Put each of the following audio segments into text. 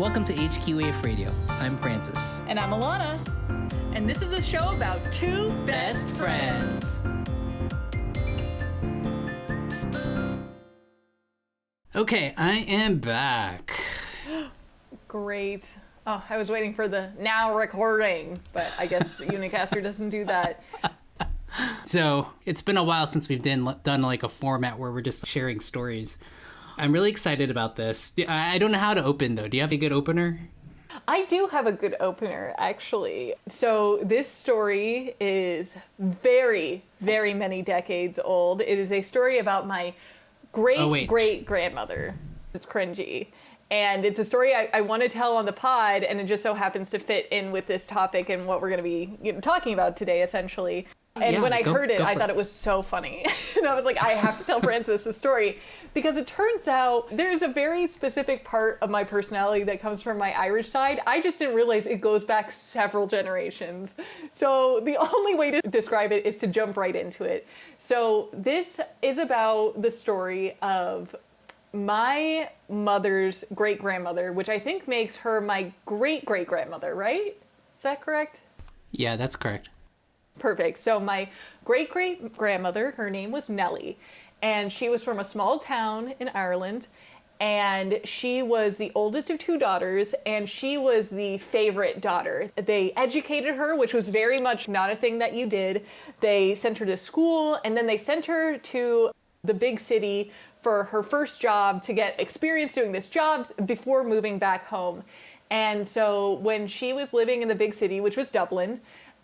Welcome to HQAF Radio. I'm Francis. And I'm Alana. And this is a show about two best, friends. Okay, I am back. Great. Oh, I was waiting for the now recording, but I guess Unicaster doesn't do that. So it's been a while since we've done, done like a format where we're just sharing stories. I'm really excited about this. I don't know how to open though. Do you have a good opener? I do have a good opener, actually. So, this story is very, very many decades old. It is a story about my great Oh, great grandmother. It's cringy. And it's a story I, I want to tell on the pod, and it just so happens to fit in with this topic and what we're going to be you know, talking about today, essentially. And Yeah, when I go- heard it, I thought it. it was so funny. and I was like, I have to tell Francis the story. Because it turns out there's a very specific part of my personality that comes from my Irish side. I just didn't realize it goes back several generations. So the only way to describe it is to jump right into it. So this is about the story of my mother's great grandmother, which I think makes her my great great grandmother, right? Is that correct? Yeah, that's correct. Perfect. So my great great grandmother, her name was Nellie, and she was from a small town in Ireland. And she was the oldest of two daughters, and she was the favorite daughter. They educated her, which was very much not a thing that you did. They sent her to school, and then they sent her to the big city for her first job to get experience doing this job before moving back home. And so when she was living in the big city, which was Dublin,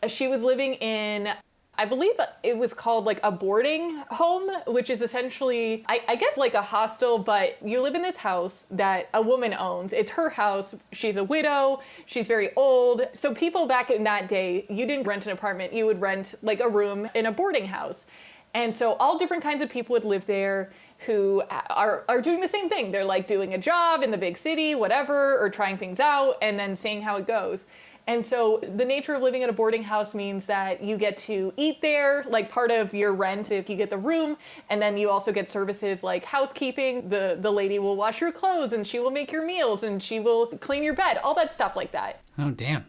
she was living in I believe it was called like a boarding home, which is essentially, I, I guess, like a hostel, but you live in this house that a woman owns. It's her house. She's a widow. She's very old. So, people back in that day, you didn't rent an apartment, you would rent like a room in a boarding house. And so, all different kinds of people would live there who are, are doing the same thing. They're like doing a job in the big city, whatever, or trying things out and then seeing how it goes. And so the nature of living in a boarding house means that you get to eat there. Like part of your rent is you get the room, and then you also get services like housekeeping. The the lady will wash your clothes and she will make your meals and she will clean your bed, all that stuff like that. Oh, damn.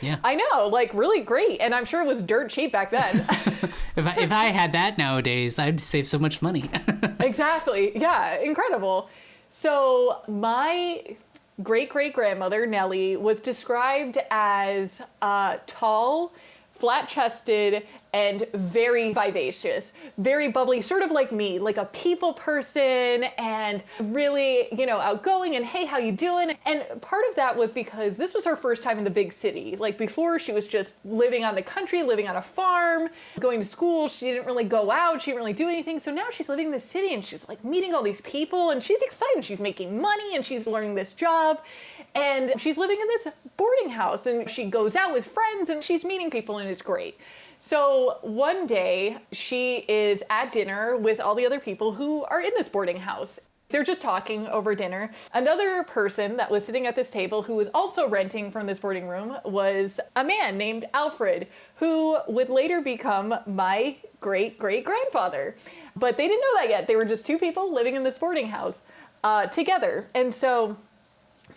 Yeah. I know, like really great. And I'm sure it was dirt cheap back then. If I, if I had that nowadays, I'd save so much money. exactly. Yeah, incredible. So my great great grandmother Nellie was described as uh, tall, flat chested, and very vivacious, very bubbly, sort of like me, like a people person, and really you know outgoing. And hey, how you doing? And part of that was because this was her first time in the big city. Like before, she was just living on the country, living on a farm, going to school. She didn't really go out. She didn't really do anything. So now she's living in the city and she's like meeting all these people and she's excited. She's making money and she's learning this job. And she's living in this boarding house and she goes out with friends and she's meeting people and it's great. So one day she is at dinner with all the other people who are in this boarding house. They're just talking over dinner. Another person that was sitting at this table who was also renting from this boarding room was a man named Alfred, who would later become my great great grandfather. But they didn't know that yet. They were just two people living in this boarding house uh, together. And so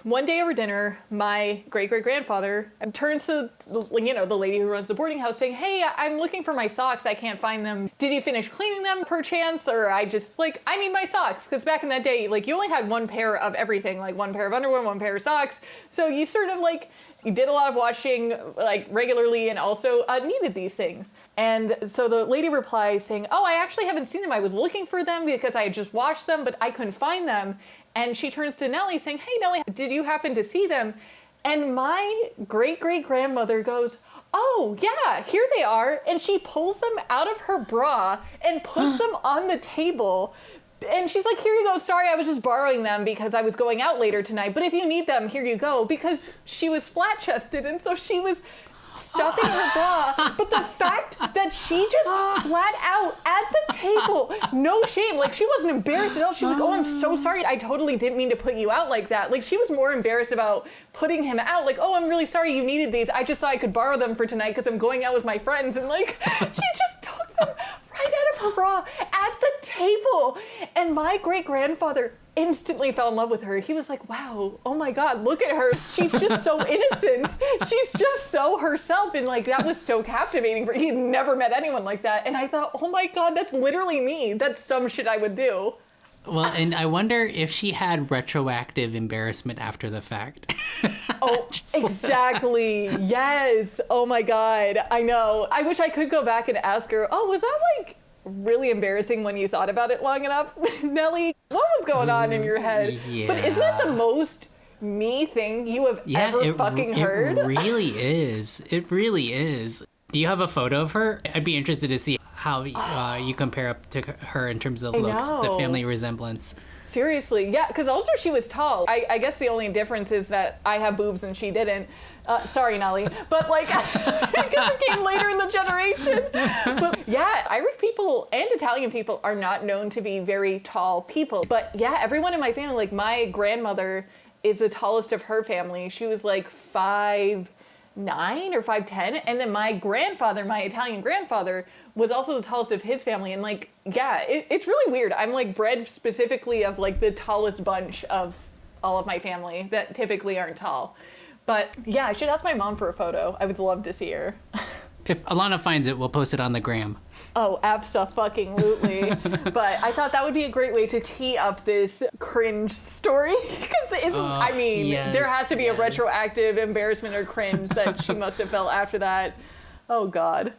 one day over dinner, my great great grandfather turns to you know the lady who runs the boarding house, saying, "Hey, I'm looking for my socks. I can't find them. Did you finish cleaning them, perchance? Or I just like I need my socks because back in that day, like you only had one pair of everything, like one pair of underwear, one pair of socks. So you sort of like you did a lot of washing like regularly and also uh, needed these things. And so the lady replies saying, "Oh, I actually haven't seen them. I was looking for them because I had just washed them, but I couldn't find them." And she turns to Nellie saying, Hey, Nellie, did you happen to see them? And my great great grandmother goes, Oh, yeah, here they are. And she pulls them out of her bra and puts them on the table. And she's like, Here you go. Sorry, I was just borrowing them because I was going out later tonight. But if you need them, here you go. Because she was flat chested. And so she was stuffing her bra. But the fact that she just flat out at the table, no shame, like she wasn't embarrassed at all. She's like, "Oh, I'm so sorry. I totally didn't mean to put you out like that." Like she was more embarrassed about putting him out. Like, "Oh, I'm really sorry you needed these. I just thought I could borrow them for tonight because I'm going out with my friends." And like, she just took them out of Hurrah! At the table! And my great grandfather instantly fell in love with her. He was like, wow, oh my God, look at her. She's just so innocent. She's just so herself. And like, that was so captivating for He never met anyone like that. And I thought, oh my God, that's literally me. That's some shit I would do. Well, and I wonder if she had retroactive embarrassment after the fact. Oh, exactly. yes. Oh my God. I know. I wish I could go back and ask her, oh, was that like really embarrassing when you thought about it long enough? Nellie, what was going on in your head? Yeah. But isn't that the most me thing you have yeah, ever it, fucking it really is. It really is. Do you have a photo of her? I'd be interested to see how uh, you compare up to her in terms of looks, the family resemblance. Seriously, yeah, because also she was tall. I, I guess the only difference is that I have boobs and she didn't. Uh, sorry, Nelly, but like, I guess it came later in the generation. But yeah, Irish people and Italian people are not known to be very tall people. But yeah, everyone in my family, like my grandmother, is the tallest of her family. She was like five nine or five ten, and then my grandfather, my Italian grandfather, was also the tallest of his family. And like, yeah, it, it's really weird. I'm like bred specifically of like the tallest bunch of all of my family that typically aren't tall. But yeah, I should ask my mom for a photo. I would love to see her. If Alana finds it, we'll post it on the gram. Oh, absolutely. but I thought that would be a great way to tee up this cringe story because isn't I oh, mean, yes, there has to be yes. a retroactive embarrassment or cringe that she must have felt after that. Oh god.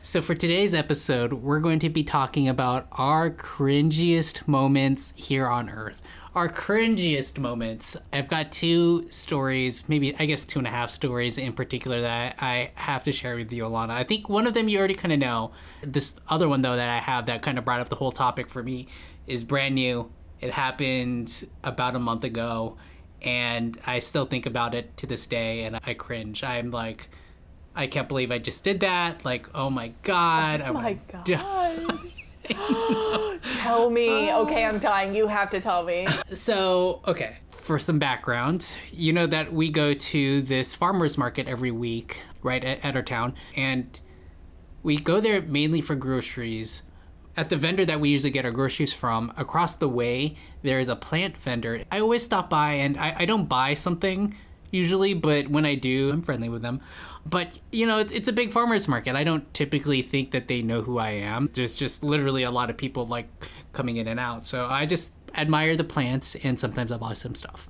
So, for today's episode, we're going to be talking about our cringiest moments here on Earth. Our cringiest moments. I've got two stories, maybe, I guess, two and a half stories in particular that I have to share with you, Alana. I think one of them you already kind of know. This other one, though, that I have that kind of brought up the whole topic for me is brand new. It happened about a month ago, and I still think about it to this day, and I cringe. I'm like, I can't believe I just did that. Like, oh my god. Oh my god. tell me. Okay, I'm dying. You have to tell me. So, okay, for some background, you know that we go to this farmer's market every week, right, at, at our town, and we go there mainly for groceries. At the vendor that we usually get our groceries from, across the way, there is a plant vendor. I always stop by and I, I don't buy something usually, but when I do, I'm friendly with them. But, you know, it's, it's a big farmer's market. I don't typically think that they know who I am. There's just literally a lot of people like coming in and out. So I just admire the plants and sometimes I buy some stuff.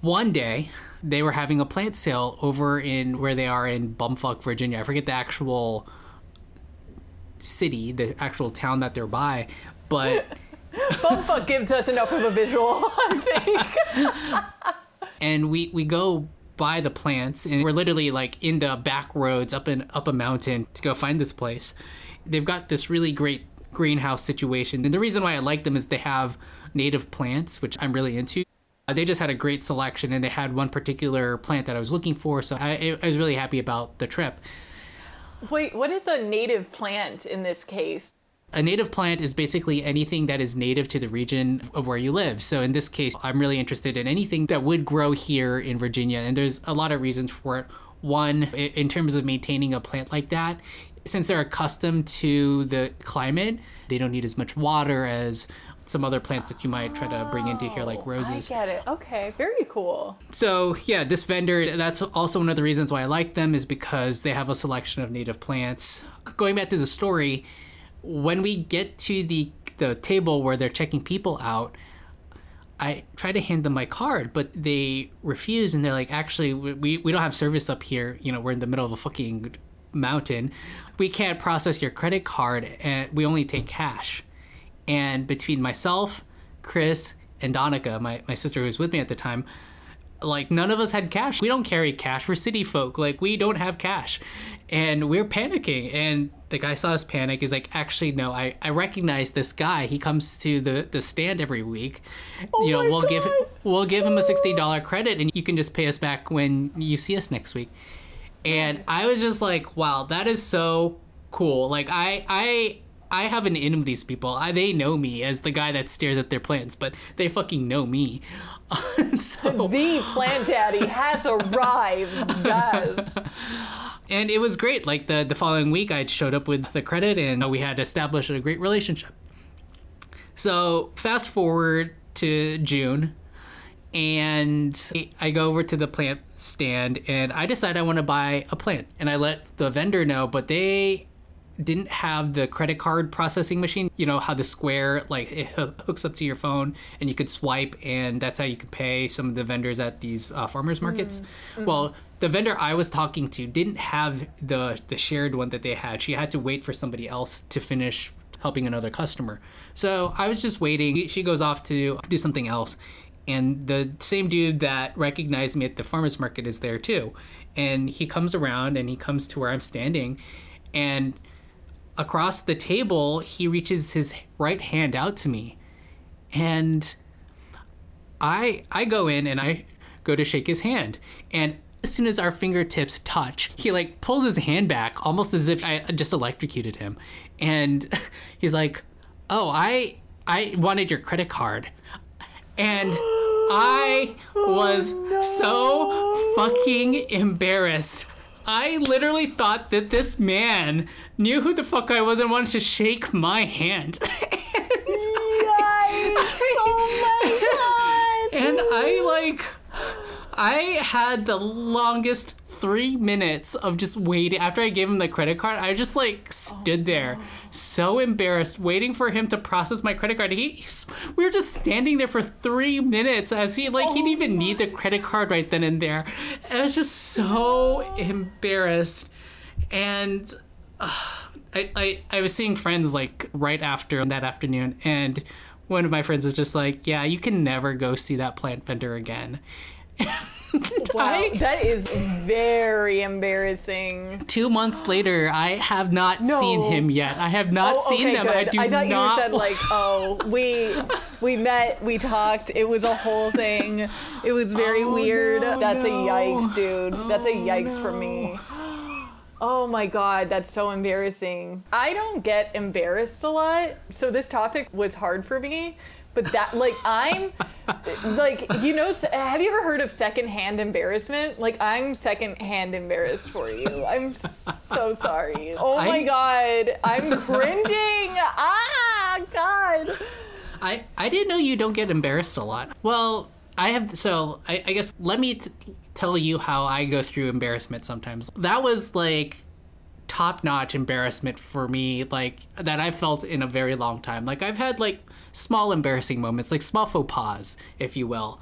One day, they were having a plant sale over in where they are in Bumfuck, Virginia. I forget the actual city, the actual town that they're by, but Bumfuck gives us enough of a visual, I think. and we we go by the plants and we're literally like in the back roads up and up a mountain to go find this place. They've got this really great greenhouse situation, and the reason why I like them is they have native plants, which I'm really into. Uh, They just had a great selection, and they had one particular plant that I was looking for, so I, I was really happy about the trip. Wait, what is a native plant in this case? A native plant is basically anything that is native to the region of where you live. So in this case, I'm really interested in anything that would grow here in Virginia, and there's a lot of reasons for it. One, in terms of maintaining a plant like that, since they're accustomed to the climate, they don't need as much water as some other plants that you might try to bring into here, like oh, roses. I get it. Okay, very cool. So yeah, this vendor, that's also one of the reasons why I like them is because they have a selection of native plants. Going back to the story, when we get to the the table where they're checking people out, I try to hand them my card, but they refuse and they're like, actually, we, we don't have service up here. You know, we're in the middle of a fucking mountain. We can't process your credit card and we only take cash. And between myself, Chris, and Donica, my, my sister who was with me at the time, like none of us had cash. We don't carry cash. We're city folk. Like we don't have cash. And we're panicking. And the guy saw us panic. He's like, actually, no, I, I recognize this guy. He comes to the, the stand every week. Oh you know, we'll give we'll give him a sixty dollar credit and you can just pay us back when you see us next week. And I was just like, wow, that is so cool. Like I I I have an in with these people. I, they know me as the guy that stares at their plants, but they fucking know me. so, The plant daddy has arrived. Yes. and it was great. Like the the following week, I showed up with the credit, and we had established a great relationship. So fast forward to June, and I go over to the plant stand, and I decide I want to buy a plant, and I let the vendor know, but they didn't have the credit card processing machine. You know how the Square like it hooks up to your phone and you could swipe, and that's how you can pay some of the vendors at these uh, farmers markets. Mm-hmm. Well, the vendor I was talking to didn't have the the shared one that they had. She had to wait for somebody else to finish helping another customer. So I was just waiting. She goes off to do something else. And the same dude that recognized me at the farmer's market is there too. And he comes around and he comes to where I'm standing. And across the table, he reaches his right hand out to me. And I I go in and I go to shake his hand. And as soon as our fingertips touch, he like pulls his hand back almost as if I just electrocuted him. And he's like, "Oh, I I wanted your credit card." And I was oh, no. so fucking embarrassed I literally thought that this man knew who the fuck I was and wanted to shake my hand. Yikes! oh my god! And I like I had the longest three minutes of just waiting. After I gave him the credit card, I just like stood there, so embarrassed, waiting for him to process my credit card. He, we were just standing there for three minutes as he like he didn't even need the credit card right then and there. I was just so embarrassed, and uh, I, I I was seeing friends like right after that afternoon, and one of my friends was just like, "Yeah, you can never go see that plant vendor again." Wow, that is very embarrassing. Two months later, I have not no. seen him yet. I have not oh, seen them. Good. I do I thought not... you said like, oh, we we met, we talked. It was a whole thing. It was very oh, weird. No, that's no. a yikes, dude. Oh, that's a oh, yikes for me. Oh my god, that's so embarrassing. I don't get embarrassed a lot, so this topic was hard for me but that, like, I'm, like, you know, have you ever heard of secondhand embarrassment? Like, I'm secondhand embarrassed for you. I'm so sorry. Oh my I'm, god, I'm cringing. ah, God. I I didn't know you don't get embarrassed a lot. Well, I have so I, I guess let me t- tell you how I go through embarrassment sometimes. That was like top notch embarrassment for me, like that I felt in a very long time. Like I've had like small embarrassing moments, like small faux pas, if you will.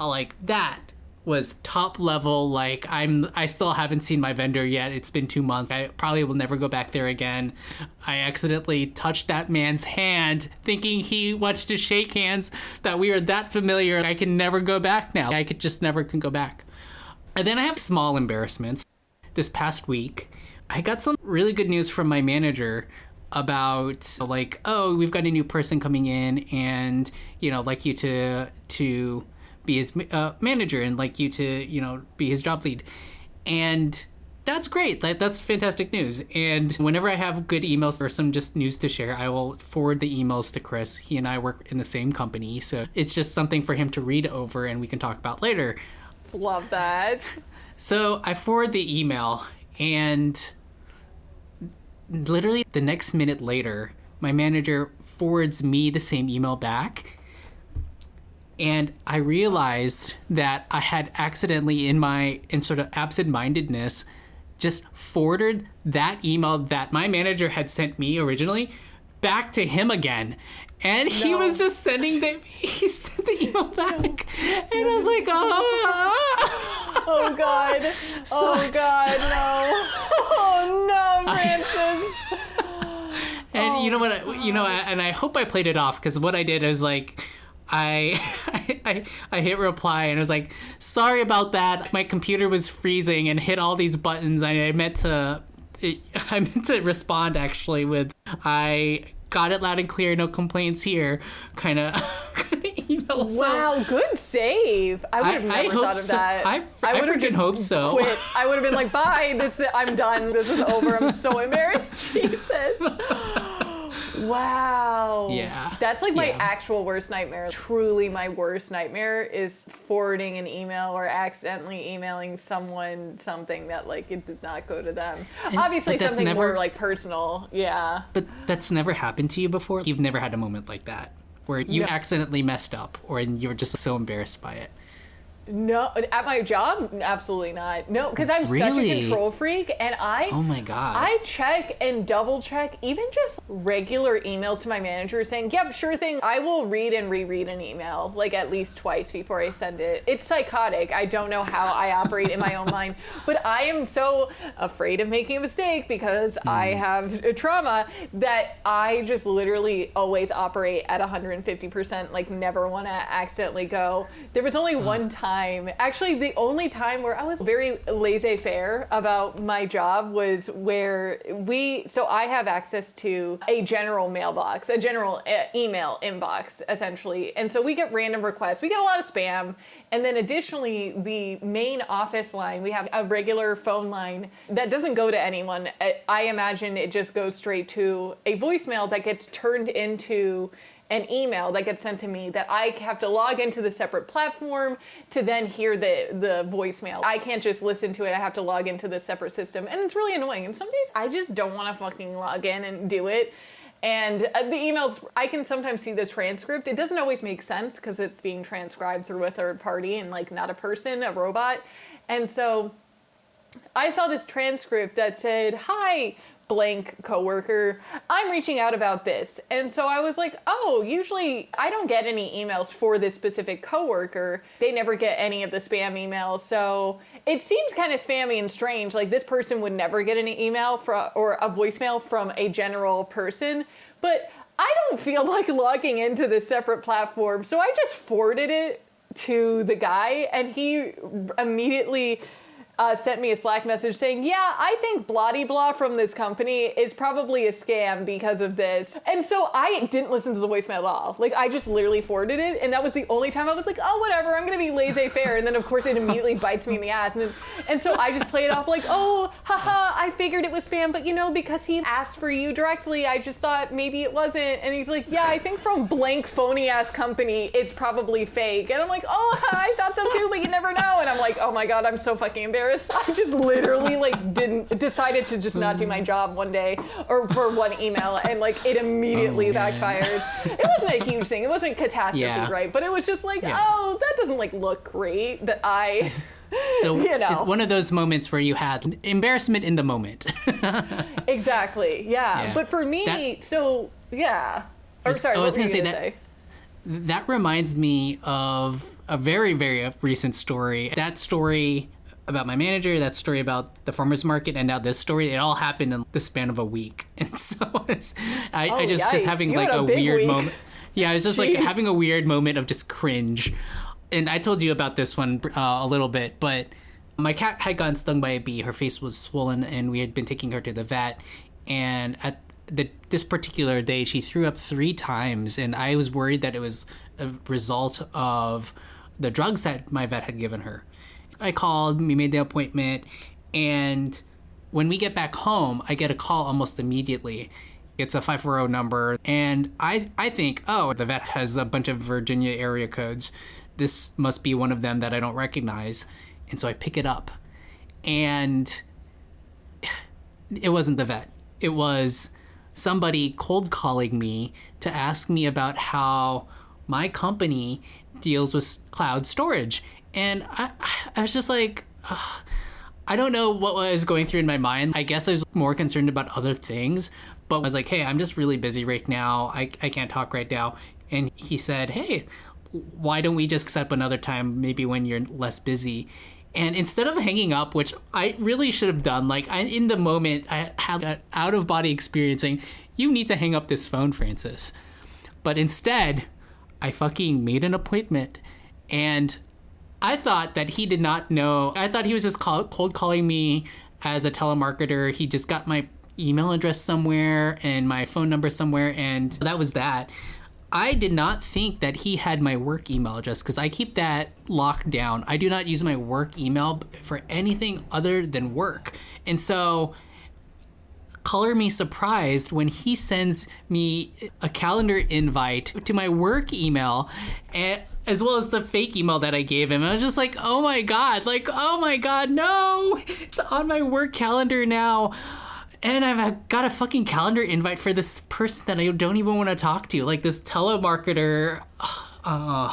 Like that was top level like i'm i still haven't seen my vendor yet. It's been two months. I probably will never go back there again. I accidentally touched that man's hand thinking he wants to shake hands that we are that familiar. I can never go back now. I could just never can go back. And then i have small embarrassments. This past week i got some really good news from my manager about like oh we've got a new person coming in and you know like you to to be his uh, manager and like you to you know be his job lead. And that's great. Like that's fantastic news. And whenever i have good emails or some just news to share i will forward the emails to chris. He and i work in the same company so it's just something for him to read over and we can talk about later. Love that. So i forward the email and literally the next minute later, my manager forwards me the same email back. And I realized that I had accidentally, in my in sort of absent-mindedness, just forwarded that email that my manager had sent me originally back to him again. And he was just sending the he sent the email back. And I was like, oh, oh God. So, oh God, no. Oh no, Francis. and oh, you know what? I, oh, you know, and I hope I played it off because what I did is like. I, I I hit reply and I was like, sorry about that. My computer was freezing and hit all these buttons. I, I meant to I meant to respond actually with I got it loud and clear, no complaints here, kind of email. Wow, so, good save. I would have never I thought of so. that. I, I, I would have hope so. Quit. I would have been like, bye. This I'm done. This is over. I'm so embarrassed. Jesus. Wow. Yeah. That's like my Yeah. actual worst nightmare. Truly, my worst nightmare is forwarding an email or accidentally emailing someone something that like it did not go to them. Obviously, that's something never- more like personal. Yeah. But that's never happened to you before? You've never had a moment like that where you No. accidentally messed up or you were just so embarrassed by it. No, at my job, absolutely not. No, because I'm such a control freak, and I Oh my god. I check and double check even just regular emails to my manager saying, "Yep, sure thing. I will read and reread an email like at least twice before I send it." It's psychotic. I don't know how I operate in my own mind, but I am so afraid of making a mistake because I hmm. have a trauma that I just literally always operate at 150%, like never want to accidentally go. There was only one time, actually the only time where I was very laissez-faire about my job was where we so I have access to a general mailbox, a general uh, email inbox essentially. And so we get random requests. We get a lot of spam. And then additionally, the main office line, we have a regular phone line that doesn't go to anyone. I- I imagine it just goes straight to a voicemail that gets turned into an email that gets sent to me that I have to log into the separate platform to then hear the the voicemail. I can't just listen to it. I have to log into the separate system, and it's really annoying. And some days I just don't want to fucking log in and do it. And uh, the emails, I can sometimes see the transcript. It doesn't always make sense because it's being transcribed through a third party and like not a person, a robot. And so I saw this transcript that said, "Hi, blank coworker. I'm reaching out about this." And so I was like, "Oh, usually I don't get any emails for this specific coworker. They never get any of the spam emails." So it seems kind of spammy and strange. Like this person would never get an email from or a voicemail from a general person, but I don't feel like logging into this separate platform. So I just forwarded it to the guy, and he immediately uh, sent me a Slack message saying, "Yeah, I think Blotty Blah from this company is probably a scam because of this." And so I didn't listen to the voicemail at all. Like I just literally forwarded it, and that was the only time I was like, "Oh, whatever, I'm gonna be laissez-faire." And then of course it immediately bites me in the ass, and and so I just play it off like, "Oh, haha, I figured it was spam, but you know because he asked for you directly, I just thought maybe it wasn't." And he's like, "Yeah, I think from blank phony ass company, it's probably fake." And I'm like, "Oh, I thought so too, but you never know." And I'm like, "Oh my god, I'm so fucking embarrassed." I just literally like didn't decided to just not do my job one day or for one email, and like it immediately Oh, backfired. It wasn't a huge thing. It wasn't catastrophe, Yeah. right? But it was just like, Yeah. oh, that doesn't like look great. That I. So You it's, know. it's one of those moments where you had embarrassment in the moment. Exactly. Yeah. Yeah. But for me, That- so yeah. Or was- sorry, oh, I was were you gonna gonna say say? that- that reminds me of a very, very uh, recent story. That story about my manager, that story about the farmers market, and now this story, it all happened in the span of a week. And so I, I Oh, just, yikes. just having You like a a weird week. moment. Yeah, I was just like having a weird moment of just cringe. And I told you about this one uh, a little bit, but my cat had gotten stung by a bee. Her face was swollen, and we had been taking her to the vet. And at the, this particular day, she threw up three times, and I was worried that it was a result of the drugs that my vet had given her. I called, we made the appointment, and when we get back home, I get a call almost immediately. It's a 540 number, and I, I think, oh, the vet has a bunch of Virginia area codes. This must be one of them that I don't recognize. And so I pick it up, and it wasn't the vet. It was somebody cold calling me to ask me about how my company deals with cloud storage. And I, I was just like, ugh, I don't know what was going through in my mind. I guess I was more concerned about other things, but I was like, hey, I'm just really busy right now. I, I can't talk right now. And he said, hey, why don't we just set up another time, maybe when you're less busy? And instead of hanging up, which I really should have done, like I, in the moment, I had that out of body experiencing, you need to hang up this phone, Francis. But instead, I fucking made an appointment and I thought that he did not know. I thought he was just call, cold calling me as a telemarketer. He just got my email address somewhere and my phone number somewhere, and that was that. I did not think that he had my work email address because I keep that locked down. I do not use my work email for anything other than work. And so color me surprised when he sends me a calendar invite to my work email and as well as the fake email that I gave him. I was just like, "Oh my god, like oh my god, no. It's on my work calendar now." And I've got a fucking calendar invite for this person that I don't even want to talk to, like this telemarketer. Uh,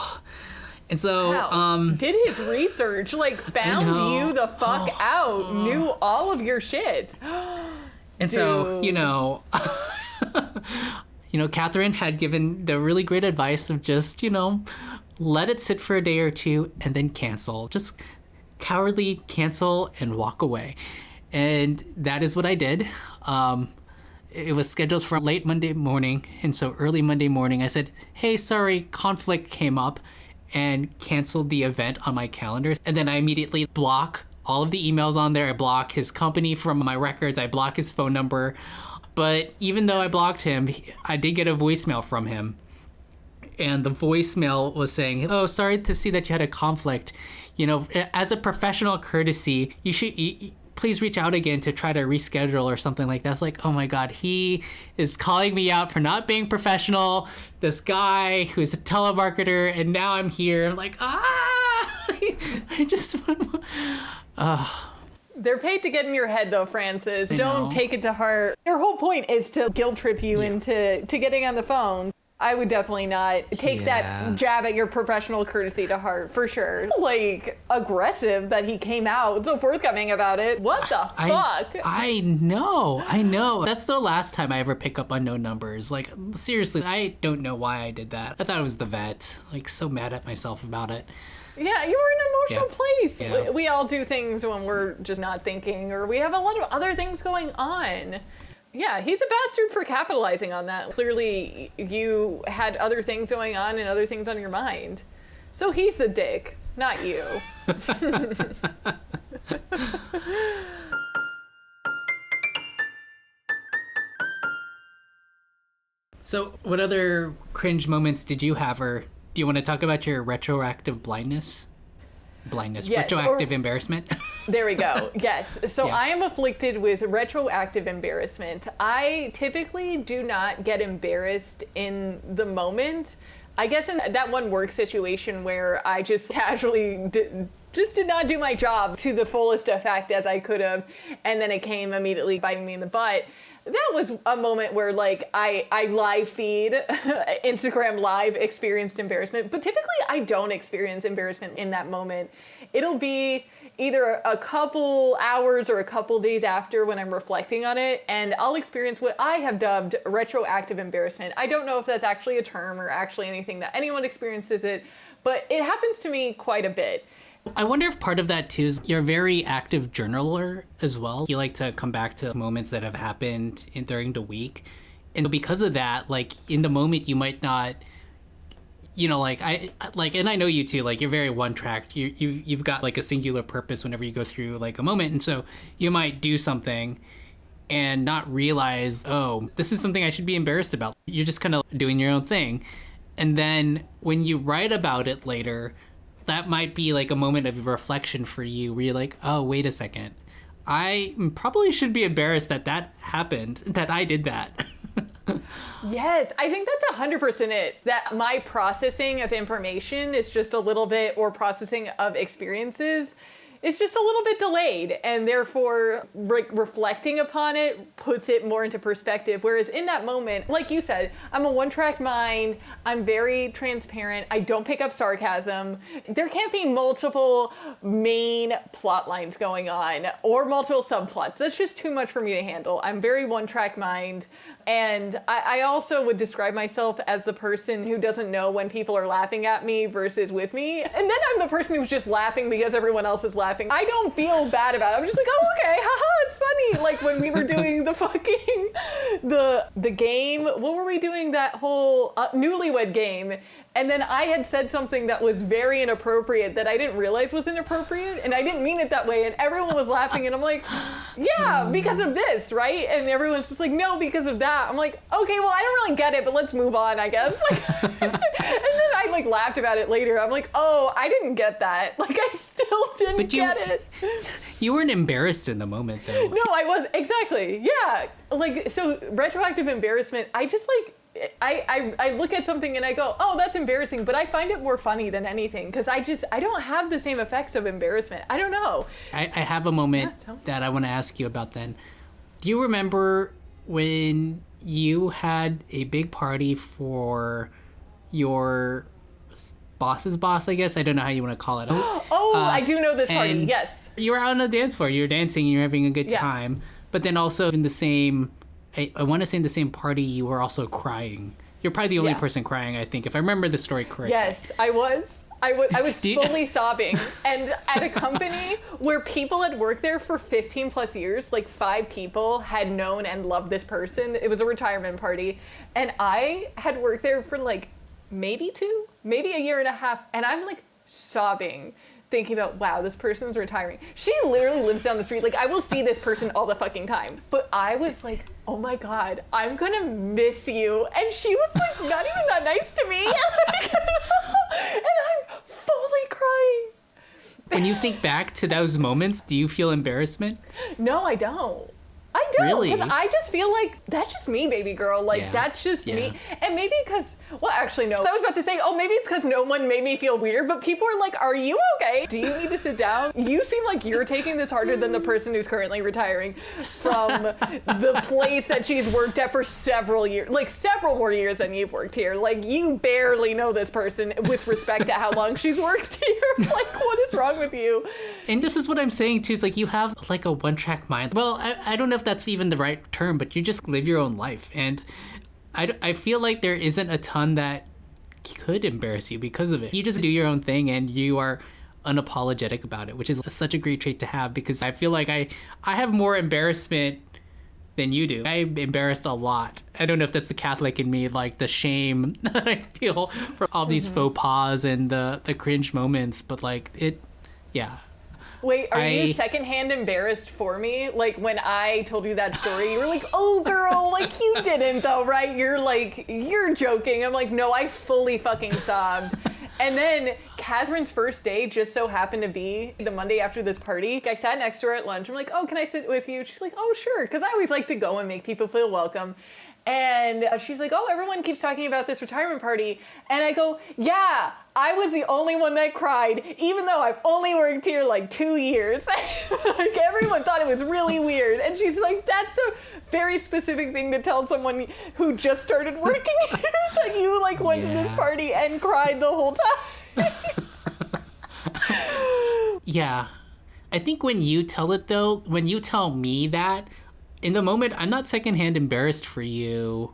and so, Wow. um, did his research, like found you the fuck Oh. out, knew all of your shit. And so, you know, you know, Catherine had given the really great advice of just, you know, let it sit for a day or two and then cancel. Just cowardly cancel and walk away. And that is what I did. Um, it was scheduled for late Monday morning. And so early Monday morning, I said, hey, sorry, conflict came up and canceled the event on my calendar. And then I immediately block all of the emails on there. I block his company from my records. I block his phone number. But even though I blocked him, I did get a voicemail from him. And the voicemail was saying, "Oh, sorry to see that you had a conflict. You know, as a professional courtesy, you should you, please reach out again to try to reschedule or something like that." I was like, "Oh my god, he is calling me out for not being professional. This guy who's a telemarketer, and now I'm here. I'm like, ah, I just want." They're paid to get in your head, though, Francis. Don't know. take it to heart. Their whole point is to guilt trip you into to getting on the phone. I would definitely not take Yeah. that jab at your professional courtesy to heart, for sure. Like aggressive that he came out so forthcoming about it. What the I, fuck? I know, I know. That's the last time I ever pick up unknown numbers. Like, seriously, I don't know why I did that. I thought it was the vet. Like, so mad at myself about it. Yeah, you were in an emotional Yeah. place. Yeah. We, we all do things when we're just not thinking, or we have a lot of other things going on. Yeah, he's a bastard for capitalizing on that. Clearly, you had other things going on and other things on your mind. So he's the dick, not you. So, what other cringe moments did you have, or do you want to talk about your retroactive blindness? Blindness, Yes, or- retroactive embarrassment. There we go. Yes. So Yeah. I am afflicted with retroactive embarrassment. I typically do not get embarrassed in the moment. I guess in that one work situation where I just casually just did not do my job to the fullest effect as I could have, and then it came immediately biting me in the butt. That was a moment where like I I live feed Instagram live experienced embarrassment, but typically I don't experience embarrassment in that moment. It'll be either a couple hours or a couple days after when I'm reflecting on it, and I'll experience what I have dubbed retroactive embarrassment. I don't know if that's actually a term or actually anything that anyone experiences it, but it happens to me quite a bit. I wonder if part of that too is you're a very active journaler as well. You like to come back to moments that have happened in, during the week. And because of that, like in the moment, you might not, you know, like I, like, and I know you too, like you're very one tracked. You, you, you've got like a singular purpose whenever you go through like a moment. And so you might do something and not realize, oh, this is something I should be embarrassed about. You're just kind of doing your own thing. And then when you write about it later, that might be like a moment of reflection for you where you're like, oh, wait a second. I probably should be embarrassed that that happened, that I did that. Yes, I think that's 100% it. That my processing of information is just a little bit, or processing of experiences is just a little bit delayed. And therefore, re- reflecting upon it puts it more into perspective. Whereas in that moment, like you said, I'm a one track mind. I'm very transparent. I don't pick up sarcasm. There can't be multiple main plot lines going on or multiple subplots. That's just too much for me to handle. I'm very one track mind. And I, I also would describe myself as the person who doesn't know when people are laughing at me versus with me. And then I'm the person who's just laughing because everyone else is laughing. I don't feel bad about it. I'm just like, oh, okay, haha, it's funny. Like when we were doing the fucking, the, the game, what were we doing? That whole uh, newlywed game. And then I had said something that was very inappropriate that I didn't realize was inappropriate, and I didn't mean it that way. And everyone was laughing, and I'm like, "Yeah, because of this, right?" And everyone's just like, "No, because of that." I'm like, "Okay, well, I don't really get it, but let's move on, I guess." Like, and then I like laughed about it later. I'm like, oh, I didn't get that. Like I still didn't you- get it. You weren't embarrassed in the moment, though. No, I was exactly. Yeah. Like so retroactive embarrassment, I just like I, I, I look at something and I go, oh, that's embarrassing, but I find it more funny than anything because I just I don't have the same effects of embarrassment. I don't know. I, I have a moment Yeah, that I want to ask you about then. Do you remember when you had a big party for your boss's boss, I guess? I don't know how you want to call it. Oh, I uh, do know this party. Yes. You were out on the dance floor, you're dancing, and you're having a good Yeah. time. But then also in the same, I, I want to say in the same party, you were also crying. You're probably the only Yeah. person crying, I think, if I remember the story correctly. Yes, I was. I wa- I was fully sobbing. And at a company where people had worked there for 15 plus years, like five people had known and loved this person. It was a retirement party. And I had worked there for like maybe two, maybe a year and a half. And I'm like sobbing. Thinking about, wow, this person's retiring. She literally lives down the street. Like, I will see this person all the fucking time. But I was like, oh my God, I'm gonna miss you. And she was like, not even that nice to me. and I'm fully crying. When you think back to those moments, do you feel embarrassment? No, I don't. I don't. Really? Because I just feel like that's just me, baby girl. Like, Yeah. that's just Yeah. me. And maybe because, well, actually, no. I was about to say, oh, maybe it's because no one made me feel weird, but people are like, are you okay? Do you need to sit down? You seem like you're taking this harder than the person who's currently retiring from the place that she's worked at for several years, like several more years than you've worked here. Like, you barely know this person with respect to how long she's worked here. like, what is wrong with you? And this is what I'm saying too. Is like you have like a one track mind. Well, I, I don't know if that's even the right term, but you just live your own life. And I, I feel like there isn't a ton that could embarrass you because of it. You just do your own thing and you are unapologetic about it, which is such a great trait to have because I feel like I, I have more embarrassment than you do. I'm embarrassed a lot. I don't know if that's the Catholic in me, like the shame that I feel for all these mm-hmm. faux pas and the, the cringe moments, but like it, yeah. Wait, are I- you secondhand embarrassed for me? Like when I told you that story, you were like, "Oh, girl, like you didn't though, right?" You're like, "You're joking." I'm like, "No, I fully fucking sobbed." and then Catherine's first day just so happened to be the Monday after this party. I sat next to her at lunch. I'm like, "Oh, can I sit with you?" She's like, "Oh, sure," because I always like to go and make people feel welcome. And she's like, "Oh, everyone keeps talking about this retirement party," and I go, "Yeah." I was the only one that cried, even though I've only worked here like two years. like everyone thought it was really weird. And she's like, that's a very specific thing to tell someone who just started working here that you like went to this party and cried the whole time. Yeah. I think when you tell it though, when you tell me that, in the moment, I'm not secondhand embarrassed for you.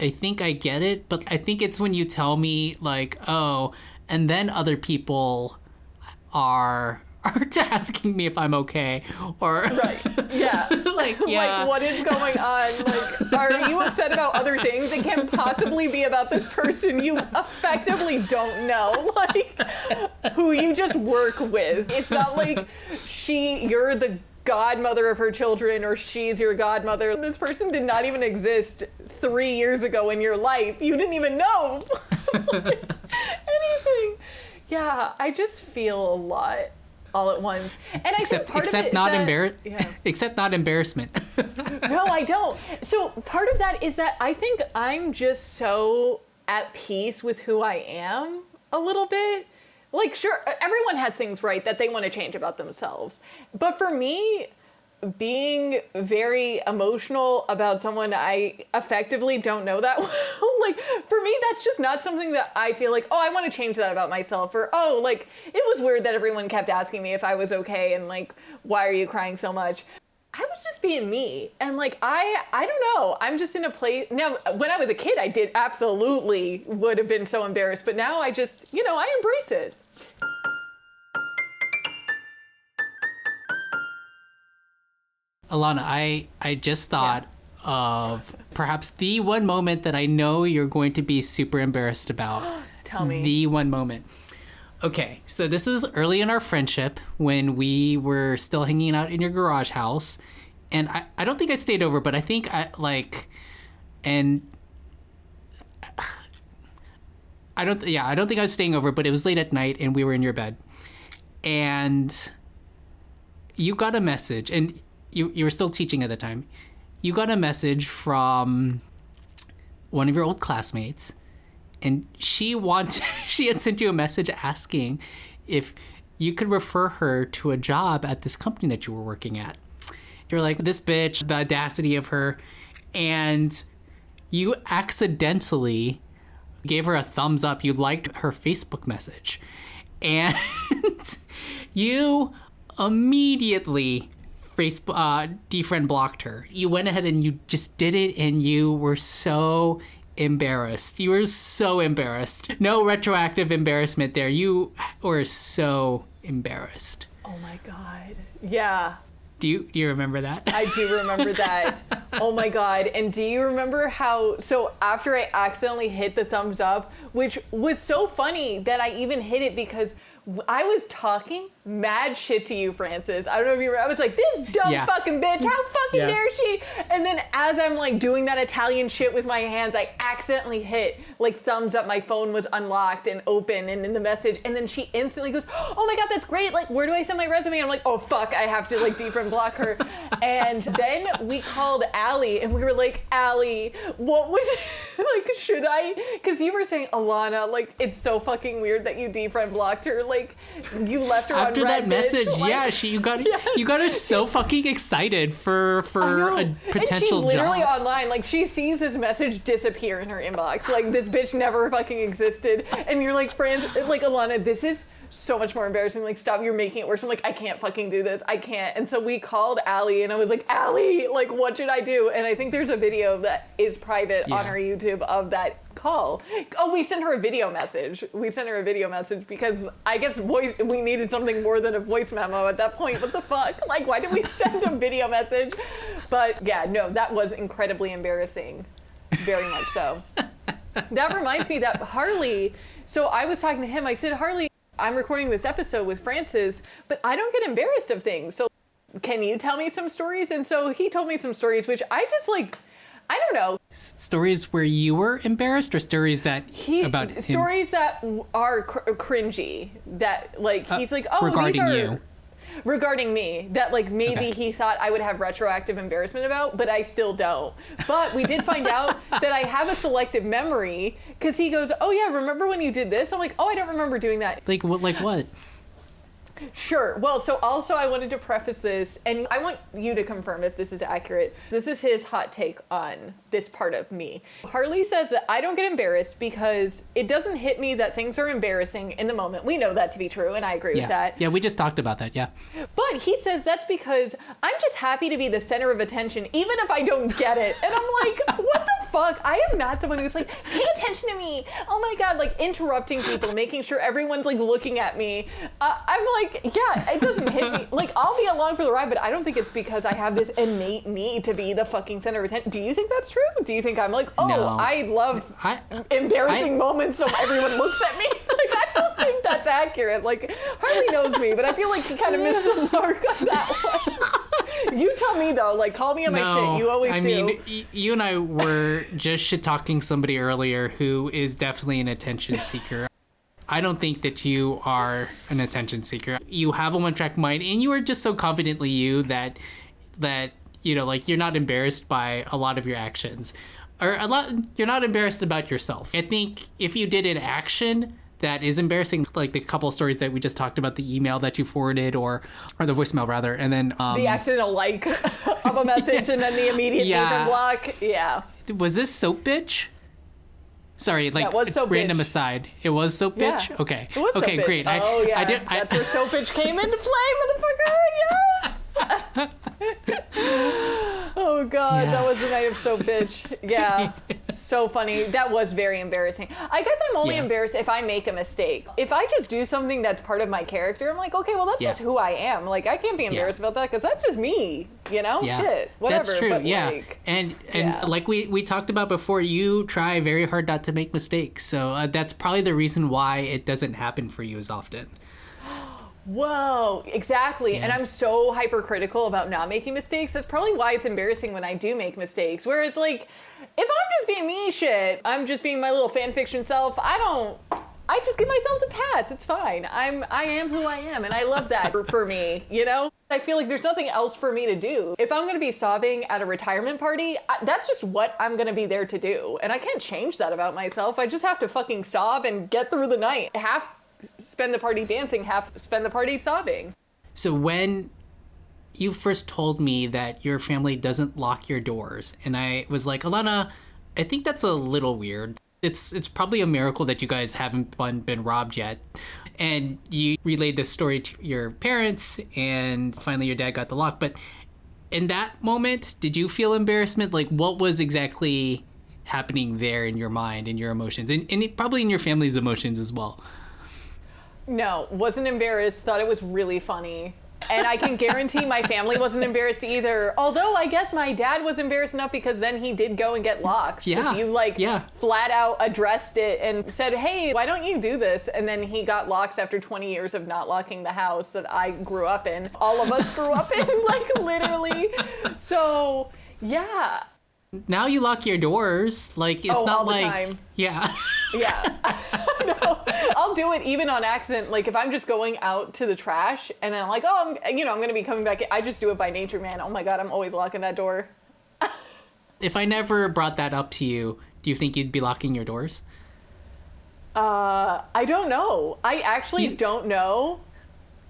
I think I get it, but I think it's when you tell me like, oh, and then other people are are asking me if I'm okay or right. Yeah. like yeah. Like, what is going on? Like, are you upset about other things? It can't possibly be about this person you effectively don't know, like, who you just work with. It's not like she, you're the godmother of her children, or she's your godmother. This person did not even exist three years ago in your life. You didn't even know anything. Yeah, I just feel a lot all at once. And I except think part except of it is not that- Yeah. except not embarrassment. no, I don't. So part of that is that I think I'm just so at peace with who I am a little bit. Like, sure, everyone has things right that they want to change about themselves. But for me, being very emotional about someone I effectively don't know that well, like, for me, that's just not something that I feel like, oh, I want to change that about myself. Or, oh, like, it was weird that everyone kept asking me if I was okay and, like, why are you crying so much? I was just being me. And like I I don't know. I'm just in a place now when I was a kid I did absolutely would have been so embarrassed, but now I just, you know, I embrace it. Alana, I I just thought of perhaps the one moment that I know you're going to be super embarrassed about. Tell me. The one moment. Okay, so this was early in our friendship when we were still hanging out in your garage house. And I, I don't think I stayed over, but I think I like and I don't. Yeah, I don't think I was staying over, but it was late at night, and we were in your bed, and you got a message, and you you were still teaching at the time. You got a message from one of your old classmates, and she want she had sent you a message asking if you could refer her to a job at this company that you were working at. You're like this bitch, the audacity of her, and you accidentally gave her a thumbs up. You liked her Facebook message. And you immediately Facebook uh, defriend blocked her. You went ahead and you just did it, and you were so embarrassed. You were so embarrassed. No retroactive embarrassment there. You were so embarrassed. Oh my god. Yeah. Do you do you remember that? I do remember that. oh my god. And do you remember how so after I accidentally hit the thumbs up, which was so funny that I even hit it because I was talking mad shit to you, Francis. I don't know if you. I was like, this dumb Yeah. fucking bitch. How fucking Yeah. dare she? And then as I'm like doing that Italian shit with my hands, I accidentally hit like thumbs up. My phone was unlocked and open and in the message. And then she instantly goes, oh my God, that's great. Like, where do I send my resume? And I'm like, oh fuck, I have to like defriend block her. and then we called Allie and we were like, Allie, what would, like, should I? Because you were saying, Alana, like, it's so fucking weird that you defriend blocked her. Like, you left her After on that message, Like, yeah, she you got Yes. you got her so fucking excited for for a and she's potential literally job. online. Like she sees this message disappear in her inbox. Like this bitch never fucking existed. And you're like, friends, like Alana, this is so much more embarrassing. Like, stop, you're making it worse. I'm like, I can't fucking do this. I can't. And so we called Allie and I was like, Allie, like, what should I do? And I think there's a video that is private on our YouTube of that call. Oh, we sent her a video message. We sent her a video message because I guess voice we needed something more than a voice memo at that point. What the fuck? Like why did we send a video message? But yeah, no, that was incredibly embarrassing. Very much so. that reminds me that Harley, so I was talking to him. I said, "Harley, I'm recording this episode with Francis, but I don't get embarrassed of things. So can you tell me some stories?" And so he told me some stories which I just like I don't know. stories where you were embarrassed or stories that he about him stories that w- are cr- cringy that like he's like oh Uh, regarding these are you. regarding me that like maybe Okay. he thought I would have retroactive embarrassment about but I still don't but we did find out that I have a selective memory because he goes oh yeah remember when you did this I'm like oh I don't remember doing that like what like what Sure. Well, so also I wanted to preface this, and I want you to confirm if this is accurate. This is his hot take on this part of me. Harley says that I don't get embarrassed because it doesn't hit me that things are embarrassing in the moment. We know that to be true, and I agree yeah with that. yeah we just talked about that yeah But he says that's because I'm just happy to be the center of attention, even if I don't get it. And I'm like, what the fuck? I am not someone who's like, pay attention to me. Oh my god, like interrupting people, making sure everyone's like looking at me. Uh, I'm like, yeah, it doesn't hit me. Like, I'll be along for the ride, but I don't think it's because I have this innate need to be the fucking center of attention. Do you think that's true? Do you think I'm like, oh, No. I love I embarrassing I- moments so everyone looks at me. like I don't think that's accurate. Like Harley knows me, but I feel like he kind of missed the mark on that one. you tell me though. Like call me on my shit. You always I do. mean, y- you and I were just shit talking somebody earlier who is definitely an attention seeker. I don't think that you are an attention seeker. You have a one track mind, and you are just so confidently you that that you know, like you're not embarrassed by a lot of your actions, or a lot. You're not embarrassed about yourself. I think if you did an action that is embarrassing, like the couple stories that we just talked about, the email that you forwarded, or or the voicemail rather, and then um, the accidental like of a message and then the immediate Yeah. block. Yeah. was this soap bitch? Sorry, like was Soap random Bitch. aside. It was soap Yeah. bitch. Okay. It was okay, Soap Bitch. great. I, oh yeah. I did. I, That's where Soap Bitch came into play, motherfucker. Yes. oh god, Yeah. that was the night of Soap Bitch. Yeah. so funny. That was very embarrassing. I guess I'm only Yeah. embarrassed if I make a mistake. If I just do something that's part of my character, I'm like, okay, well that's Yeah. just who I am. Like I can't be embarrassed about that because that's just me. You know? Shit. Whatever. That's true. But yeah, like, and and like we we talked about before, you try very hard not to make mistakes. So uh, that's probably the reason why it doesn't happen for you as often. Whoa, exactly. And I'm so hypercritical about not making mistakes. That's probably why it's embarrassing when I do make mistakes. Whereas, like, if I'm just being me shit, I'm just being my little fan fiction self. I don't. I just give myself the pass. It's fine. I'm. I am who I am, and I love that for, for me. You know. I feel like there's nothing else for me to do. If I'm gonna be sobbing at a retirement party, I, that's just what I'm gonna be there to do, and I can't change that about myself. I just have to fucking sob and get through the night. Half spend the party dancing, half spend the party sobbing. So when you first told me that your family doesn't lock your doors, and I was like, Alana, I think that's a little weird. It's it's probably a miracle that you guys haven't been, been robbed yet. And you relayed this story to your parents, and finally your dad got the lock. But in that moment, did you feel embarrassment? Like, what was exactly happening there in your mind and your emotions, and, and it, probably in your family's emotions as well? No, wasn't embarrassed. Thought it was really funny. And I can guarantee my family wasn't embarrassed either. Although I guess my dad was embarrassed enough because then he did go and get locks. Yeah, You like yeah. flat out addressed it and said, hey, why don't you do this? And then he got locks after 20 years of not locking the house that I grew up in. All of us grew up in, like literally. So, yeah. Now you lock your doors. Like it's Oh, not all the like time. yeah. Yeah. no, I'll do it even on accident. Like if I'm just going out to the trash and then I'm like, oh, I'm, you know, I'm going to be coming back. I just do it by nature, man. Oh my God, I'm always locking that door. if I never brought that up to you, do you think you'd be locking your doors? Uh, I don't know. I actually You- don't know.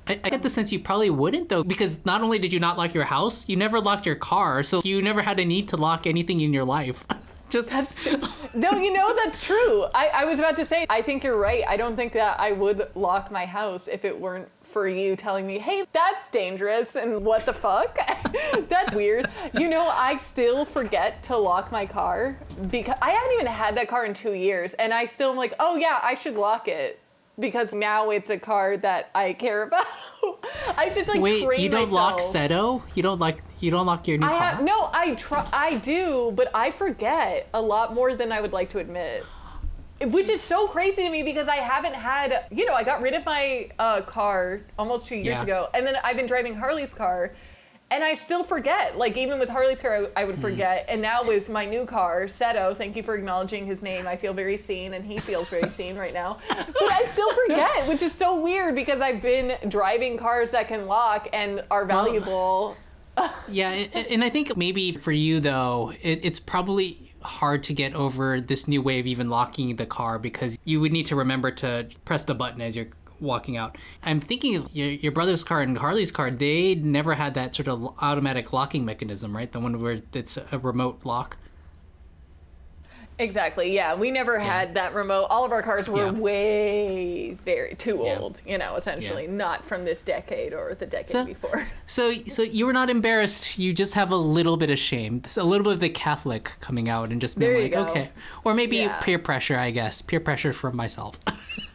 I, I get the sense you probably wouldn't though, because not only did you not lock your house, you never locked your car, so you never had a need to lock anything in your life. Just No, you know, that's true. I, I was about to say, I think you're right. I don't think that I would lock my house if it weren't for you telling me, hey, that's dangerous and what the fuck? that's weird. You know, I still forget to lock my car because I haven't even had that car in two years. And I still am like, oh yeah, I should lock it because now it's a car that I care about. I just like wait, train you don't lock. Seto? You don't like you don't lock your new I car? have no. I try. I do, but I forget a lot more than I would like to admit. Which is so crazy to me because I haven't had. You know, I got rid of my uh, car almost two years Yeah. ago, and then I've been driving Harley's car, and I still forget. Like even with Harley's car, I, I would hmm. forget, and now with my new car, Seto. Thank you for acknowledging his name. I feel very seen, and he feels very seen right now. But I still forget, which is so weird because I've been driving cars that can lock and are valuable. Yeah, a- a- and I think maybe for you though, it, it's probably hard to get over this new way of even locking the car because you would need to remember to press the button as you're walking out. I'm thinking of your, your brother's car and Harley's car, they never had that sort of automatic locking mechanism, right? The one where it's a remote lock. Exactly. Yeah, we never had that remote. All of our cars were Yeah. way very too Yeah. old. You know, essentially Yeah. not from this decade or the decade So- before. So, so you were not embarrassed. You just have a little bit of shame. It's a little bit of the Catholic coming out and just being There like, okay, or maybe Yeah. peer pressure. I guess peer pressure from myself.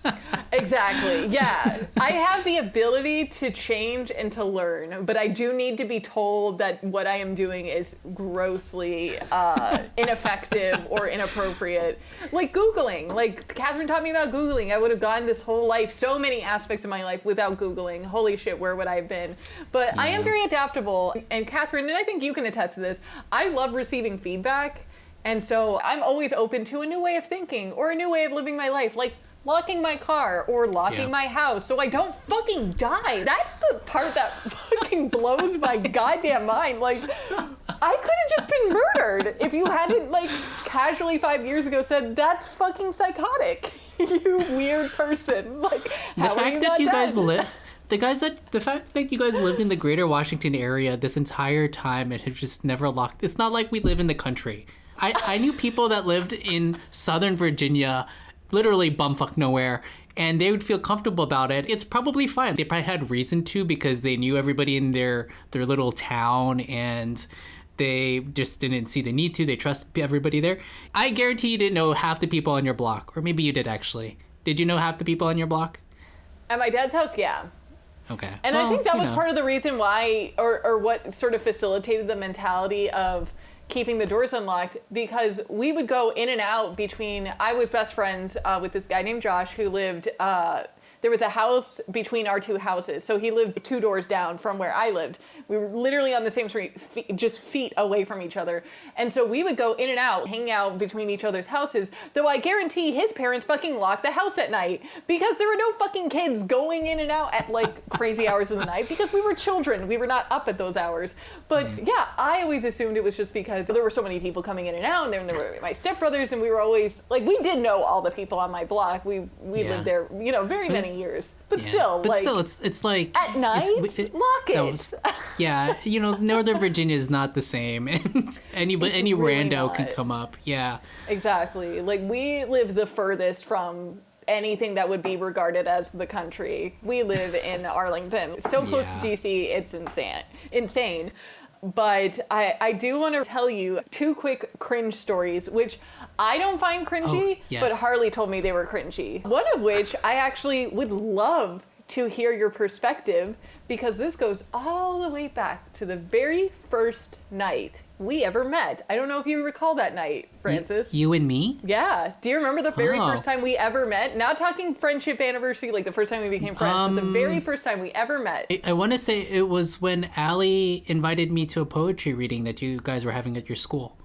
Exactly. Yeah, I have the ability to change and to learn, but I do need to be told that what I am doing is grossly uh, ineffective or inappropriate. Like googling. Like Catherine taught me about googling. I would have gone this whole life, so many aspects of my life without googling. Holy shit, where would I have been? But I am very adaptable, and Catherine, and I think you can attest to this. I love receiving feedback. And so I'm always open to a new way of thinking or a new way of living my life, like locking my car or locking Yeah. my house so I don't fucking die. That's the part that fucking blows my goddamn mind. Like, I could have just been murdered if you hadn't, like, casually five years ago said, that's fucking psychotic. you weird person. Like, the how are fact that not you guys dead? live the guys that the fact that you guys lived in the greater washington area this entire time and have just never locked it's not like we live in the country i i knew people that lived in southern virginia literally bumfuck nowhere and they would feel comfortable about it it's probably fine they probably had reason to because they knew everybody in their their little town and they just didn't see the need to they trust everybody there i guarantee you didn't know half the people on your block or maybe you did actually did you know half the people on your block At my dad's house, yeah. Okay. And I think that was know. part of the reason why, or, or what sort of facilitated the mentality of keeping the doors unlocked because we would go in and out between. I was best friends uh, with this guy named Josh who lived uh, there was a house between our two houses. So he lived two doors down from where I lived. We were literally on the same street, feet, just feet away from each other. And so we would go in and out, hang out between each other's houses. Though I guarantee his parents fucking locked the house at night because there were no fucking kids going in and out at like crazy hours of the night because we were children. We were not up at those hours. But Mm. yeah, I always assumed it was just because there were so many people coming in and out, and then there were my stepbrothers, and we were always like we did know all the people on my block. We we Yeah. lived there, you know, very many years. But Yeah. still, but like still, it's it's like at night, it's- it- lock it. was- yeah, you know, Northern Virginia is not the same, and any but any really rando can come up. Yeah, Exactly. Like we live the furthest from anything that would be regarded as the country. We live in Arlington, so close Yeah. to DC, it's insane. Insane. But I, I do want to tell you two quick cringe stories, which I don't find cringy, Oh, yes. but Harley told me they were cringy. One of which I actually would love to hear your perspective because this goes all the way back to the very first night we ever met. I don't know if you recall that night, Francis. you and me. Yeah. Do you remember the very Oh. first time we ever met? Not talking friendship anniversary, like the first time we became friends, but the Um, very first time we ever met. I, I want to say it was when Allie invited me to a poetry reading that you guys were having at your school.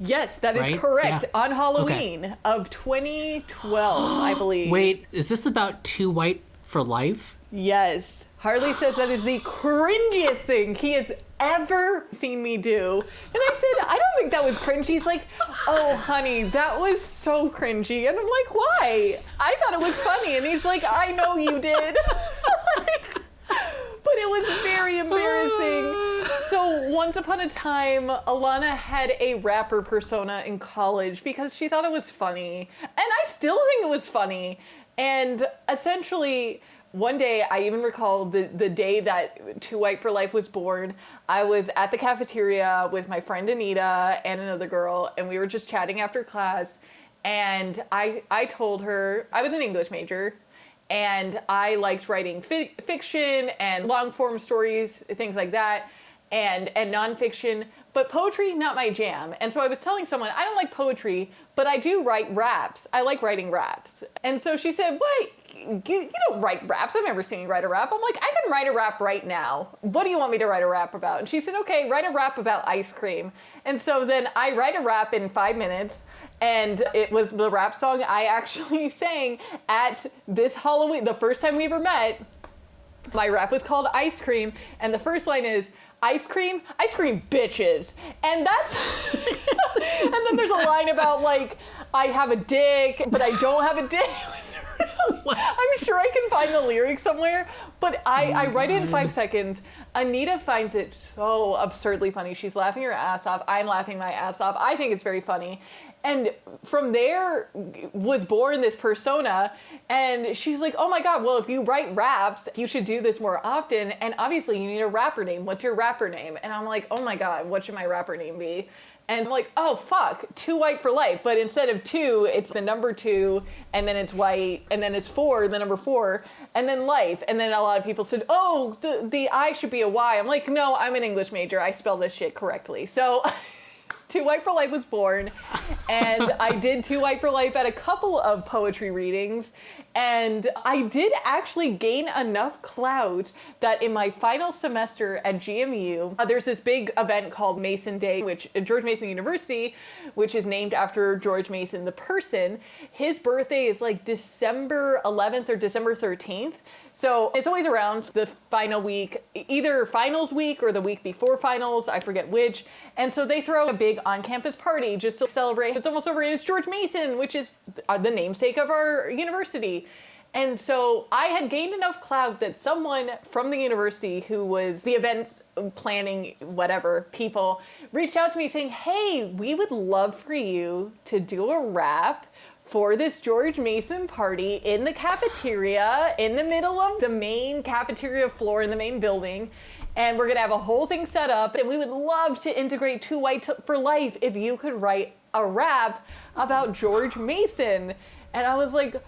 Yes, that is Right? correct. Yeah. On Halloween of 2012, I believe. Wait, is this about Too white for life? Yes. Harley says that is the cringiest thing he has ever seen me do. And I said, I don't think that was cringe. He's like, oh, honey, that was so cringy. And I'm like, why? I thought it was funny. And he's like, I know you did. but it was very embarrassing. So once upon a time, Alana had a rapper persona in college because she thought it was funny. And I still think it was funny. And essentially, one day, I even recall the, the day that Too White for Life was born. I was at the cafeteria with my friend Anita and another girl, and we were just chatting after class. And I, I told her, I was an English major, and I liked writing fi- fiction and long form stories, things like that, and and nonfiction. But poetry, not my jam. And so I was telling someone I don't like poetry, but I do write raps. I like writing raps. And so she said, "What? You, you don't write raps? I've never seen you write a rap." I'm like, "I can write a rap right now. What do you want me to write a rap about?" And she said, "Okay, write a rap about ice cream." And so then I write a rap in five minutes and it was the rap song I actually sang at this Halloween, the first time we ever met. My rap was called Ice Cream, and the first line is Ice cream, ice cream bitches. And that's and then there's a line about like I have a dick, but I don't have a dick. I'm sure I can find the lyrics somewhere, but I, I oh write it in five seconds. Anita finds it so absurdly funny. She's laughing her ass off. I'm laughing my ass off. I think it's very funny. And from there was born this persona. And she's like, oh my God, well, if you write raps, you should do this more often. And obviously, you need a rapper name. What's your rapper name? And I'm like, oh my God, what should my rapper name be? And I'm like, oh fuck, two white for life. But instead of two, it's the number two, and then it's white, and then it's four, the number four, and then life. And then a lot of people said, oh, the, the I should be a Y. I'm like, no, I'm an English major. I spell this shit correctly. So. Two White for Life was born, and I did Two White for Life at a couple of poetry readings, and I did actually gain enough clout that in my final semester at GMU, uh, there's this big event called Mason Day, which uh, George Mason University, which is named after George Mason, the person. His birthday is like December 11th or December 13th. So it's always around the final week, either finals week or the week before finals, I forget which. And so they throw a big on campus party just to celebrate. It's almost over. It's George Mason, which is uh, the namesake of our university. And so I had gained enough clout that someone from the university who was the events planning, whatever, people reached out to me saying, Hey, we would love for you to do a rap for this George Mason party in the cafeteria, in the middle of the main cafeteria floor in the main building. And we're gonna have a whole thing set up, and we would love to integrate Two White for Life if you could write a rap about George Mason. And I was like,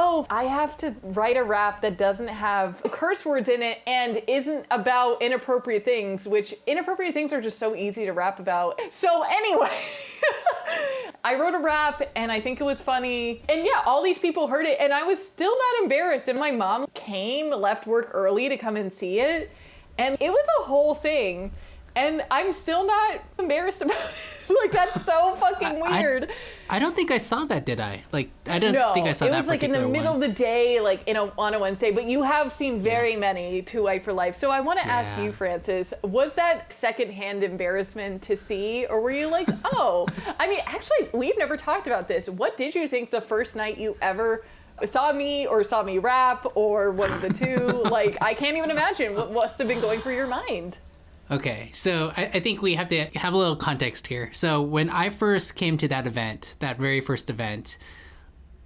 oh, I have to write a rap that doesn't have curse words in it and isn't about inappropriate things, which inappropriate things are just so easy to rap about. So, anyway. I wrote a rap and I think it was funny. And yeah, all these people heard it and I was still not embarrassed. And my mom came, left work early to come and see it. And it was a whole thing. And I'm still not embarrassed about it. like that's so fucking weird. I, I, don't think I saw that, did I? Like I don't no, think I saw that. It was like in the middle one. of the day, like in a, on a Wednesday. But you have seen very yeah. many Too White for Life. So I want to yeah. ask you, Francis, was that secondhand embarrassment to see, or were you like, oh? I mean, actually, we've never talked about this. What did you think the first night you ever? saw me or saw me rap or one of the two. like, I can't even imagine what must have been going through your mind. Okay, so I, I, think we have to have a little context here. So when I first came to that event, that very first event,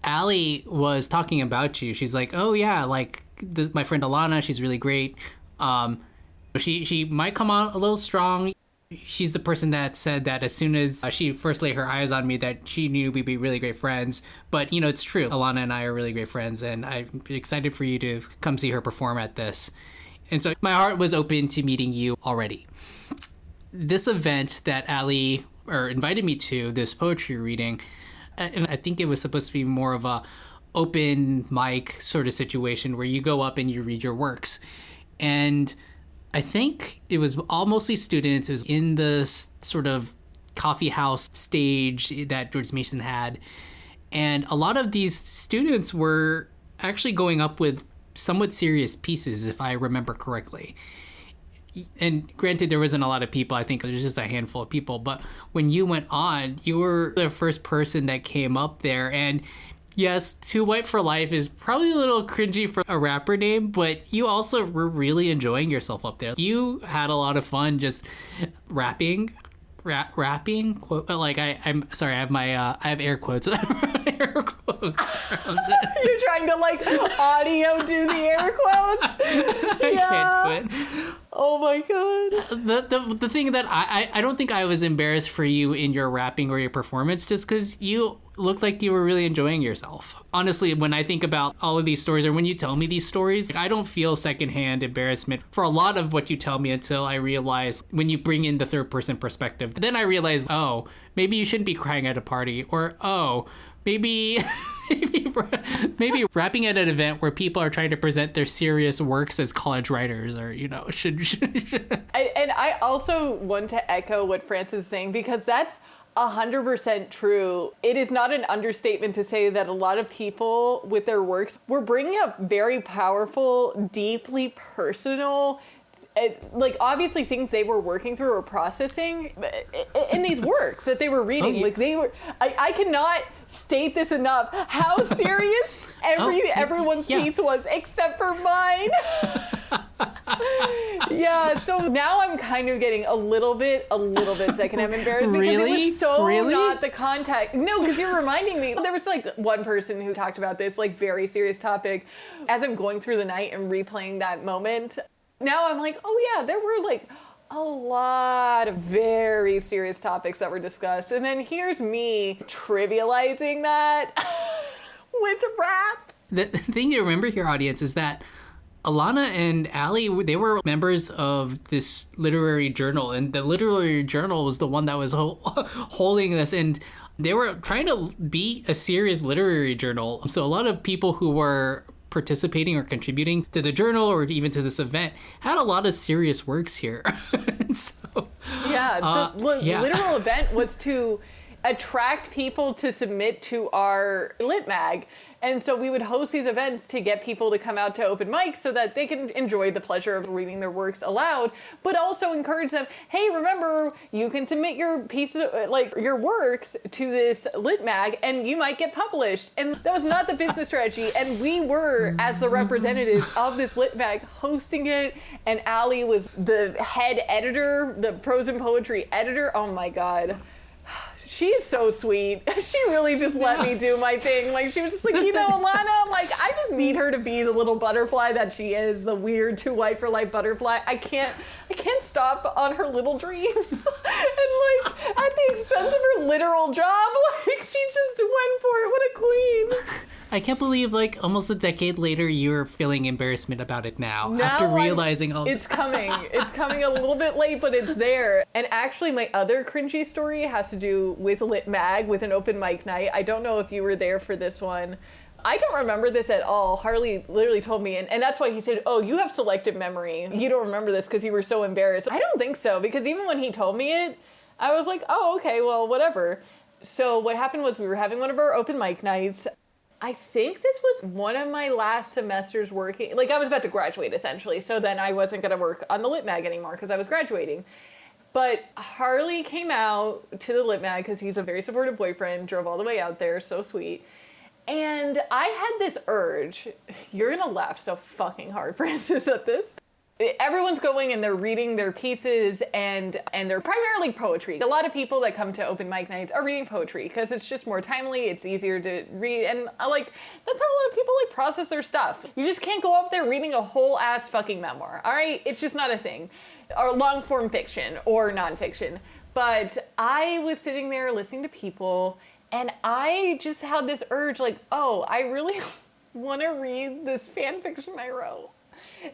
Allie was talking about you. She's like, "Oh yeah, like the, my friend Alana, she's really great. Um, she she might come on a little strong. She's the person that said that as soon as uh, she first laid her eyes on me, that she knew we'd be really great friends. But you know, it's true. Alana and I are really great friends, and I'm excited for you to come see her perform at this." And so my heart was open to meeting you already. This event that Ali or invited me to, this poetry reading, and I think it was supposed to be more of a open mic sort of situation where you go up and you read your works. And I think it was all mostly students. It was in the sort of coffee house stage that George Mason had. And a lot of these students were actually going up with somewhat serious pieces, if I remember correctly. And granted, there wasn't a lot of people. I think there's just a handful of people. But when you went on, you were the first person that came up there. And yes, Too White for Life is probably a little cringy for a rapper name, but you also were really enjoying yourself up there. You had a lot of fun just rapping rap, rapping quote like I I'm sorry I have my uh, I have air quotes. Air quotes. You're trying to like audio do the air quotes? Yeah oh my god uh, the, the the thing that I, I I don't think I was embarrassed for you in your rapping or your performance just because you looked like you were really enjoying yourself. Honestly, when I think about all of these stories, or when you tell me these stories, I don't feel secondhand embarrassment for a lot of what you tell me until I realize when you bring in the third person perspective. Then I realize, oh, maybe you shouldn't be crying at a party, or oh, maybe maybe maybe rapping at an event where people are trying to present their serious works as college writers or you know should, should, should. I, and i also want to echo what francis is saying because that's 100% true. It is not an understatement to say that a lot of people with their works were bringing up very powerful, deeply personal, eh, like obviously things they were working through or processing eh, in these works that they were reading. Oh, yeah. Like they were, I, I cannot state this enough how serious every oh, everyone's yeah. piece was except for mine. yeah, so now I'm kind of getting a little bit, a little bit secondhand embarrassed because really? it was so really? not the context. No, because you're reminding me. There was like one person who talked about this like very serious topic. As I'm going through the night and replaying that moment, now I'm like, oh yeah, there were like a lot of very serious topics that were discussed. And then here's me trivializing that with rap. The thing to remember here, audience, is that Alana and Ali, they were members of this literary journal, and the literary journal was the one that was ho- holding this, and they were trying to be a serious literary journal. So a lot of people who were participating or contributing to the journal or even to this event had a lot of serious works here. so, yeah, the uh, li- yeah. literal event was to attract people to submit to our lit mag and so we would host these events to get people to come out to open mics so that they can enjoy the pleasure of reading their works aloud, but also encourage them, hey, remember, you can submit your pieces, like your works to this lit mag and you might get published. And that was not the business strategy. And we were, as the representatives of this lit mag, hosting it. And Ali was the head editor, the prose and poetry editor. Oh my God she's so sweet. She really just let me do my thing. Like she was just like, you know, Alana, like I just need her to be the little butterfly that she is, the weird too white for life butterfly. I can't I can't stop on her little dreams. and like at the expense of her literal job, like she just went for it. What a queen. I can't believe like almost a decade later you're feeling embarrassment about it now, Now after I'm- realizing all It's coming. It's coming a little bit late, but it's there. And actually, my other cringy story has to do with Lit Mag, with an open mic night. I don't know if you were there for this one. I don't remember this at all. Harley literally told me, and, and that's why he said, Oh, you have selective memory. You don't remember this because you were so embarrassed. I don't think so, because even when he told me it, I was like, Oh, okay, well, whatever. So, what happened was we were having one of our open mic nights. I think this was one of my last semesters working. Like I was about to graduate essentially, so then I wasn't gonna work on the Lit Mag anymore because I was graduating. But Harley came out to the Lit Mag because he's a very supportive boyfriend, drove all the way out there, so sweet. And I had this urge. You're gonna laugh so fucking hard, Francis, at this. Everyone's going and they're reading their pieces and and they're primarily poetry. A lot of people that come to open mic nights are reading poetry because it's just more timely, it's easier to read, and I like that's how a lot of people like process their stuff. You just can't go up there reading a whole ass fucking memoir. All right, it's just not a thing. Or long form fiction or nonfiction. But I was sitting there listening to people and I just had this urge like, oh, I really want to read this fan fiction I wrote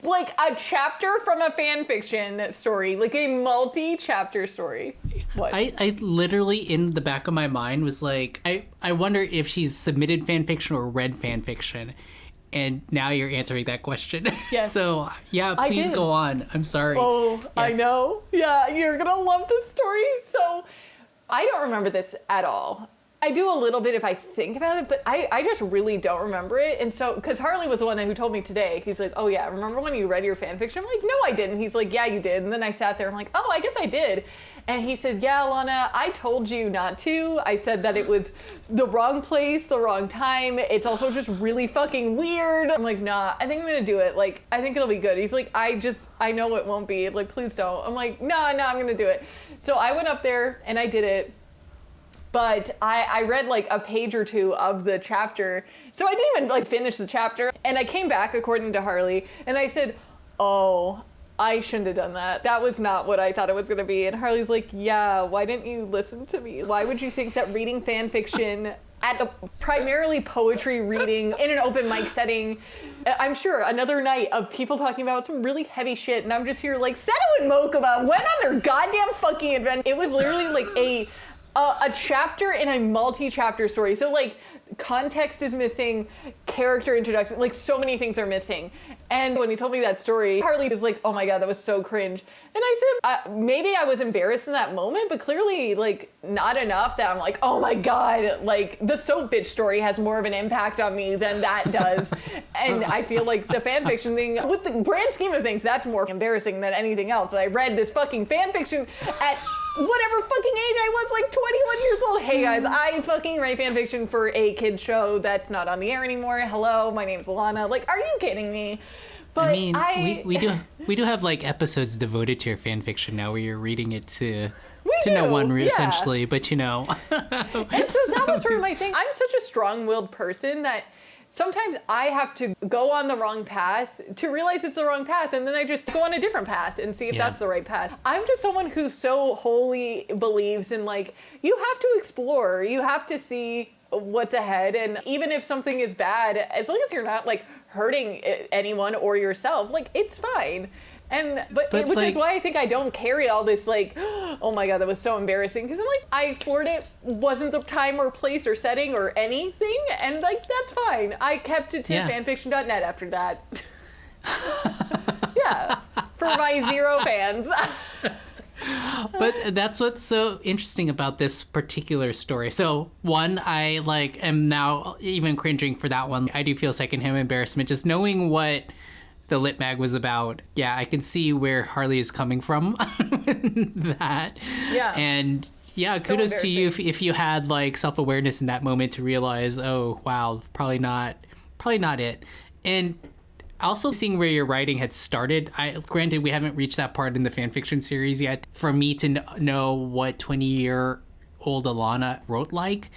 like a chapter from a fan fiction story, like a multi-chapter story. What? I, I literally in the back of my mind was like I, I wonder if she's submitted fan fiction or read fan fiction and now you're answering that question Yes. so yeah please go on i'm sorry oh, I know. Yeah, you're gonna love this story. So, I don't remember this at all. I do a little bit if I think about it, but I, I just really don't remember it. And so, because Harley was the one who told me today, he's like, oh yeah, remember when you read your fan fiction? I'm like, no, I didn't. He's like, yeah, you did. And then I sat there, I'm like, oh, I guess I did. And he said, yeah, Alana, I told you not to. I said that it was the wrong place, the wrong time. It's also just really fucking weird. I'm like, nah, I think I'm gonna do it. Like, I think it'll be good. He's like, I just, I know it won't be. Like, please don't. I'm like, nah, nah, I'm gonna do it. So I went up there and I did it but I, I read like a page or two of the chapter so i didn't even like finish the chapter and i came back according to harley and i said oh i shouldn't have done that. That was not what i thought it was going to be. And harley's like yeah why didn't you listen to me? Why would you think that reading fan fiction at a primarily poetry reading in an open mic setting uh, i'm sure another night of people talking about some really heavy shit and i'm just here like Seto and mokuba went on their goddamn fucking adventure it was literally like a a, a chapter in a multi-chapter story. So like context is missing, character introduction, like so many things are missing. And when he told me that story, Harley was like, "Oh my god, that was so cringe." And I said, uh, maybe I was embarrassed in that moment, but clearly like not enough that I'm like, "Oh my god, like the soap bitch story has more of an impact on me than that does." and I feel like the fan fiction thing, with the grand scheme of things, that's more embarrassing than anything else. I read this fucking fan fiction at whatever fucking age I was, like 21 years old. Hey guys, mm. I fucking write fan fiction for a kid show that's not on the air anymore. Hello, my name's Alana. Like, are you kidding me? But I mean, we, we do we do have like episodes devoted to your fan fiction now, where you're reading it to We to no one yeah. essentially. But you know, and so that was sort of my thing. I'm such a strong-willed person that sometimes I have to go on the wrong path to realize it's the wrong path, and then I just go on a different path and see if Yeah. that's the right path. I'm just someone who so wholly believes in like you have to explore, you have to see what's ahead, and even if something is bad, as long as you're not like hurting eh, anyone or yourself, like it's fine. And but, But, which like- is why I think I don't carry all this like, oh my god, that was so embarrassing. Because I'm like, I explored it, wasn't the time or place or setting or anything, and like that's fine. I kept it to Yeah. fanfiction.net after that. yeah, for my zero fans. but that's what's so interesting about this particular story. So one, I like am now even cringing for that one. I do feel secondhand embarrassment just knowing what the lit mag was about. Yeah, I can see where Harley is coming from with that. Yeah. And yeah, kudos to you if, if you had like self awareness in that moment to realize, oh wow, probably not, probably not it. And also seeing where your writing had started. I granted we haven't reached that part in the fanfiction series yet. For me to kn- know what twenty year old Alana wrote like.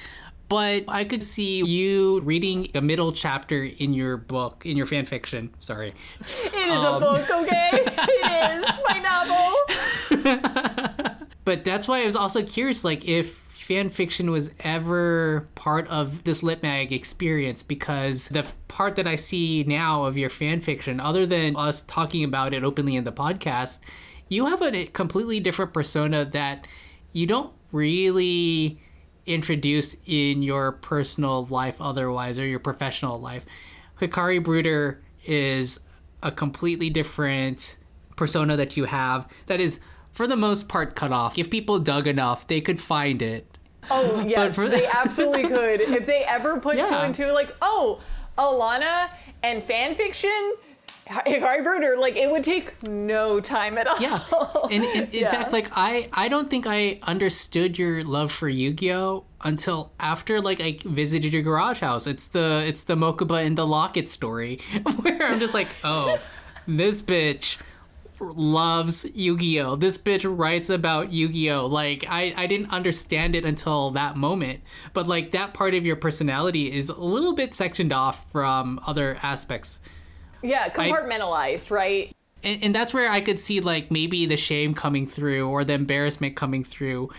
But I could see you reading a middle chapter in your book, in your fan fiction. Sorry, It is a um, book, okay? it is my novel. but that's why I was also curious, like if fan fiction was ever part of this lit mag experience because the part that I see now of your fan fiction, other than us talking about it openly in the podcast, you have a completely different persona that you don't really introduce in your personal life otherwise or your professional life. Hikari Bruder is a completely different persona that you have that is for the most part cut off. If people dug enough, they could find it. Oh yes, for- they absolutely could. If they ever put two and two, like, oh, Alana and fan fiction, Hikari Brooder, like it would take no time at all. Yeah. And in, in Yeah. fact, like I, I don't think I understood your love for Yu-Gi-Oh until after like I visited your garage house. It's the it's the Mokuba and the Locket story where I'm just like, oh, this bitch loves Yu-Gi-Oh. This bitch writes about Yu-Gi-Oh. Like I, I didn't understand it until that moment. But like that part of your personality is a little bit sectioned off from other aspects yeah, compartmentalized, right? and, and that's where I could see like maybe the shame coming through or the embarrassment coming through.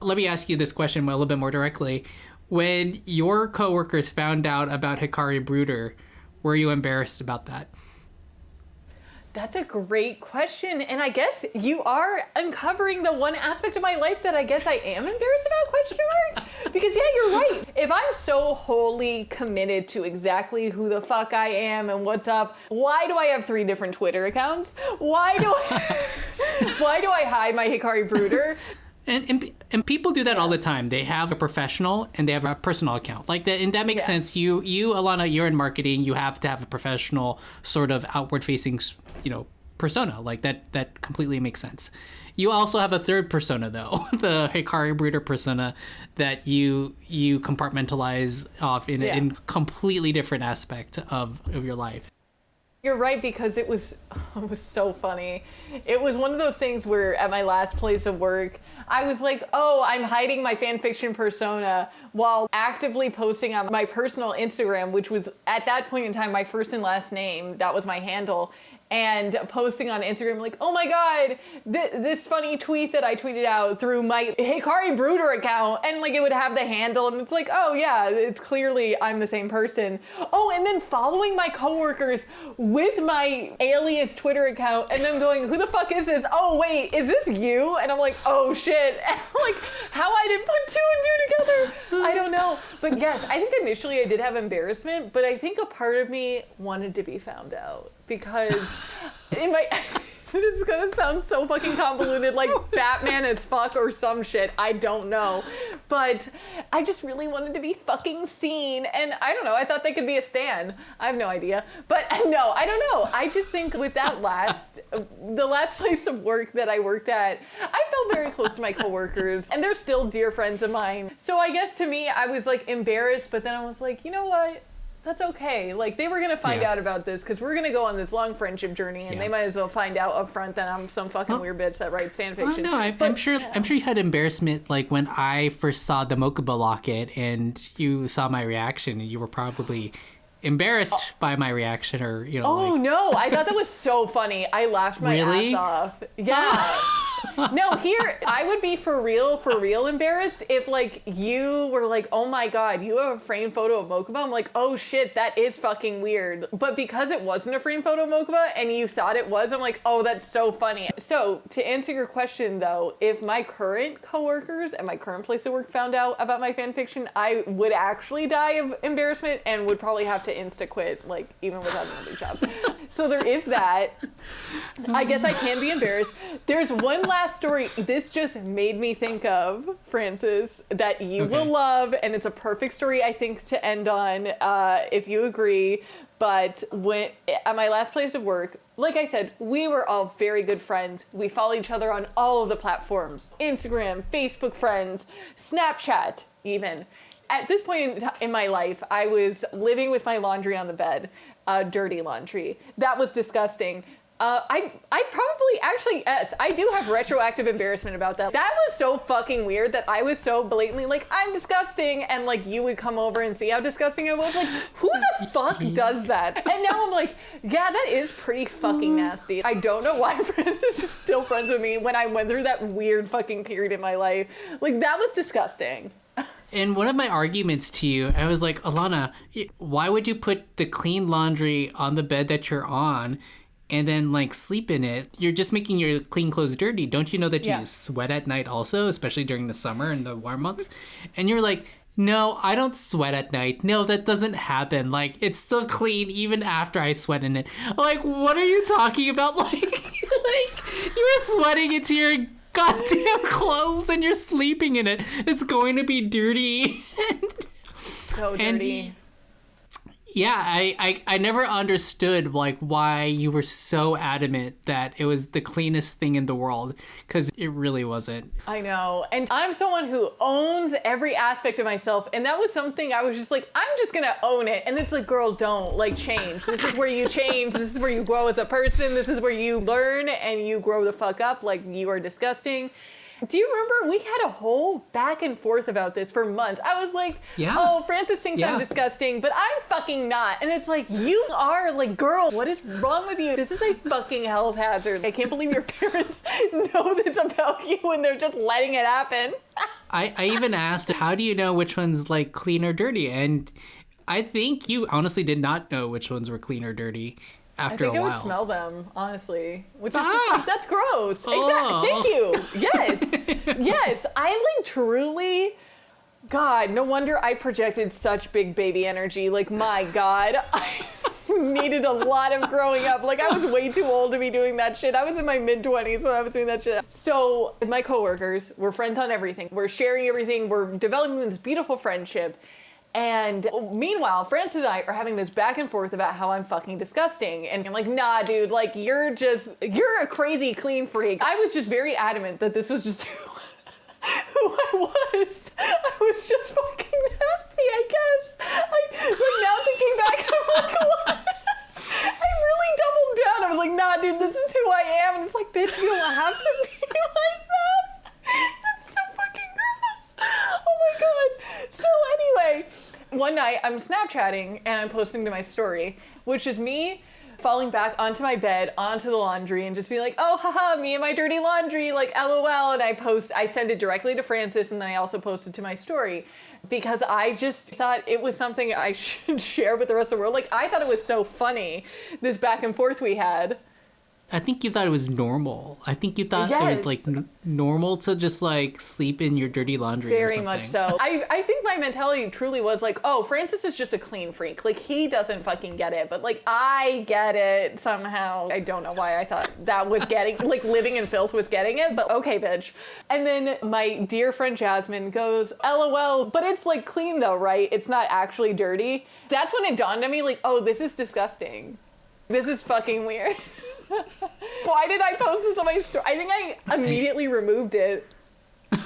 Let me ask you this question a little bit more directly. When your coworkers found out about Hikari Brooder, were you embarrassed about that? That's a great question. And I guess you are uncovering the one aspect of my life that I guess I am embarrassed about, question mark? Because yeah, you're right. If I'm so wholly committed to exactly who the fuck I am and what's up, why do I have three different Twitter accounts? Why do I why do I hide my Hikari Brooder? And, and and people do that all the time. They have a professional and they have a personal account. Like that, and that makes Yeah. sense. You you Alana, you're in marketing. You have to have a professional sort of outward facing, you know, persona. Like that that completely makes sense. You also have a third persona though, the Hikari Breeder persona that you you compartmentalize off in Yeah. in completely different aspect of of your life. You're right because it was it was so funny. It was one of those things where at my last place of work, I was like, "Oh, I'm hiding my fan fiction persona while actively posting on my personal Instagram, which was at that point in time my first and last name. That was my handle." And posting on Instagram like, "Oh my god, th- this funny tweet that I tweeted out through my Hikari Brooder account." And like it would have the handle and it's like, "Oh yeah, it's clearly I'm the same person." Oh, and then following my coworkers with my alias Twitter account and then going, who the fuck is this? Oh, wait, is this you? And I'm like, oh shit. Like, how I didn't put two and two together? I don't know. But yes, I think initially I did have embarrassment, but I think a part of me wanted to be found out because it might. This is gonna sound so fucking convoluted, like Batman as fuck or some shit. I don't know. But I just really wanted to be fucking seen. And I don't know, I thought they could be a stan. I have no idea. But no, I don't know. I just think with that last, the last place of work that I worked at, I felt very close to my coworkers. And they're still dear friends of mine. So I guess to me, I was like embarrassed, but then I was like, you know what? That's okay. Like they were gonna find Yeah. out about this because we're gonna go on this long friendship journey, and Yeah. they might as well find out up front that I'm some fucking Well- weird bitch that writes fan Oh, fiction. no, I, I'm sure. I'm sure you had embarrassment like when I first saw the Mokuba locket and you saw my reaction, and you were probably embarrassed oh. by my reaction, or you know, Oh like, no, I thought that was so funny. I laughed my Really? ass off. Yeah. no, here I would be for real, for real embarrassed if like you were like, oh my god, you have a framed photo of Mokuba. I'm like, oh shit, that is fucking weird. But because it wasn't a framed photo of Mokuba and you thought it was, I'm like, oh, that's so funny. So to answer your question though, if my current coworkers and my current place of work found out about my fan fiction, I would actually die of embarrassment and would probably have to insta quit, like even without another job. so there is that. I guess I can be embarrassed. There's one last story. This just made me think of, Francis, that you will love, and it's a perfect story, I think, to end on, uh, if you agree. But when at my last place of work, like I said, we were all very good friends. We follow each other on all of the platforms Instagram, Facebook friends, Snapchat, even. At this point in, in my life, I was living with my laundry on the bed, uh, dirty laundry. That was disgusting. Uh, I I probably actually yes I do have retroactive embarrassment about that. That was so fucking weird that I was so blatantly like I'm disgusting and like you would come over and see how disgusting I was. Like who the fuck does that? And now I'm like yeah that is pretty fucking nasty. I don't know why Francis is still friends with me when I went through that weird fucking period in my life. Like that was disgusting. And one of my arguments to you, I was like, Alana, why would you put the clean laundry on the bed that you're on and then like sleep in it? You're just making your clean clothes dirty. Don't you know that Yeah. you sweat at night also, especially during the summer and the warm months? And you're like, no, I don't sweat at night. No, that doesn't happen. Like, it's still clean even after I sweat in it. Like, what are you talking about? Like, like you're sweating into your goddamn clothes and you're sleeping in it. It's going to be dirty. So And dirty. Yeah, I, I I never understood like why you were so adamant that it was the cleanest thing in the world because it really wasn't. I know. And I'm someone who owns every aspect of myself. And that was something I was just like, I'm just to own it. And it's like, girl, don't like change. This is where you change. This is where you grow as a person. This is where you learn and you grow the fuck up. Like, you are disgusting. Do you remember we had a whole back and forth about this for months? I was like, Yeah. oh, Francis thinks Yeah. I'm disgusting, but I'm fucking not. And it's like, you are like, girl, what is wrong with you? This is a fucking health hazard. I can't believe your parents know this about you and they're just letting it happen. I, I even asked, how do you know which one's like clean or dirty? And I think you honestly did not know which ones were clean or dirty I after think a I would smell them, honestly. Which is just Ah! like, that's gross. Oh. Exactly. Thank you. Yes. yes. I like truly. God, no wonder I projected such big baby energy. Like, my God, I needed a lot of growing up. Like, I was way too old to be doing that shit. I was in my mid 20s when I was doing that shit. So, my coworkers, we're friends on everything. We're sharing everything. We're developing this beautiful friendship. And oh, meanwhile, Francis and I are having this back and forth about how I'm fucking disgusting. And I'm like, nah, dude, like, you're just, you're a crazy clean freak. I was just very adamant that this was just who, I was. I was just fucking nasty, I guess. I, but now thinking back, I'm like, what? I really doubled down. I was like, nah, dude, this is who I am. And it's like, bitch, you don't have to be like that. That's so fucking gross. Oh my god. So anyway, one night I'm Snapchatting and I'm posting to my story, which is me falling back onto my bed, onto the laundry, and just being like, oh, haha, me and my dirty laundry, like, lol. And I post, I send it directly to Francis, and then I also posted to my story because I just thought it was something I should share with the rest of the world. Like, I thought it was so funny, this back and forth we had. I think you thought it was normal. I think you thought it was like n- normal to just like sleep in your dirty laundry. or Very much so. I, I think my mentality truly was like, oh, Francis is just a clean freak. Like, he doesn't fucking get it, but like, I get it somehow. I don't know why I thought that was getting, like, living in filth was getting it, but okay, bitch. And then my dear friend Jasmine goes, lol, but it's like clean though, right? It's not actually dirty. That's when it dawned on me, like, oh, this is disgusting. This is fucking weird. Why did I post this on my story? I think I immediately removed it.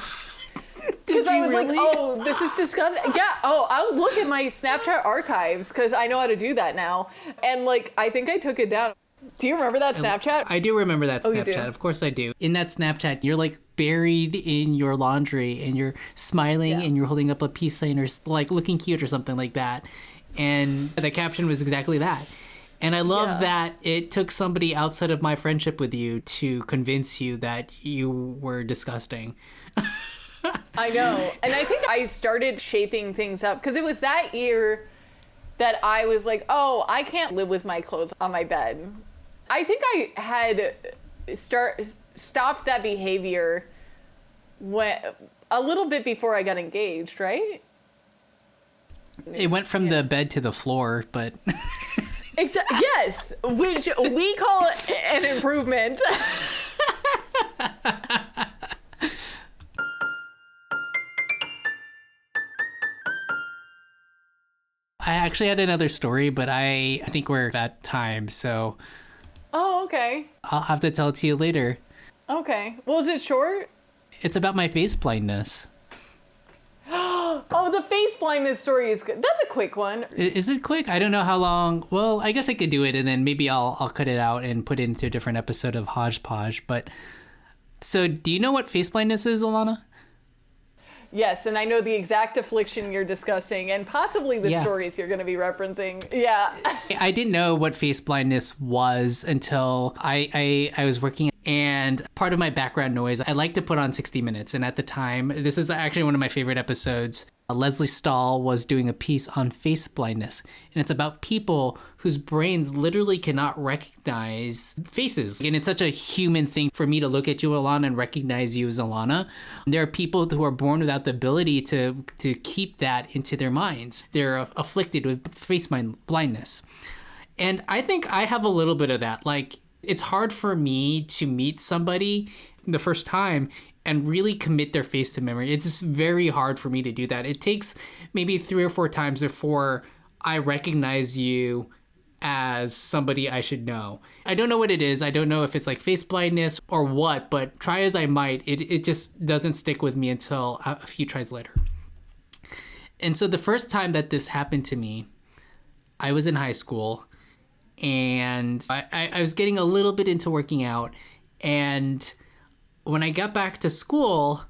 Because I was like, really? oh, this is disgusting. Yeah. Oh, I'll look at my Snapchat archives because I know how to do that now. And like, I think I took it down. Do you remember that Snapchat? I do remember that Oh. Snapchat. Of course I do. In that Snapchat, you're like buried in your laundry and you're smiling Yeah. and you're holding up a peace sign or like looking cute or something like that. And the caption was exactly that. And I love Yeah. that it took somebody outside of my friendship with you to convince you that you were disgusting. I know. And I think I started shaping things up because it was that year that I was like, oh, I can't live with my clothes on my bed. I think I had start stopped that behavior when a little bit before I got engaged, right? It went from the bed to the floor, but Yes, which we call an improvement. I actually had another story, but I, I think we're at time, so oh, okay. I'll have to tell it to you later. Okay. Well, is it short? It's about my face blindness. Oh, the face blindness story is good. That's a quick one. Is it quick? I don't know how long. Well, I guess I could do it, and then maybe I'll I'll cut it out and put it into a different episode of Hodgepodge. But so, do you know what face blindness is, Alana? Yes, and I know the exact affliction you're discussing and possibly the Yeah. stories you're going to be referencing. Yeah. I didn't know what face blindness was until I, I I was working and part of my background noise I like to put on 60 minutes. And at the time this is actually one of my favorite episodes. Uh, Lesley Stahl was doing a piece on face blindness. And it's about people whose brains literally cannot recognize faces. And it's such a human thing for me to look at you Alana and recognize you as Alana. There are people who are born without the ability to to keep that into their minds. They're afflicted with face blindness. And I think I have a little bit of that. Like, it's hard for me to meet somebody the first time and really commit their face to memory. It's very hard for me to do that. It takes maybe three or four times before I recognize you as somebody I should know. I don't know what it is. I don't know if it's like face blindness or what, but try as I might, it, it just doesn't stick with me until a few tries later. And so the first time that this happened to me, I was in high school and I, I, was getting a little bit into working out. And when I got back to school,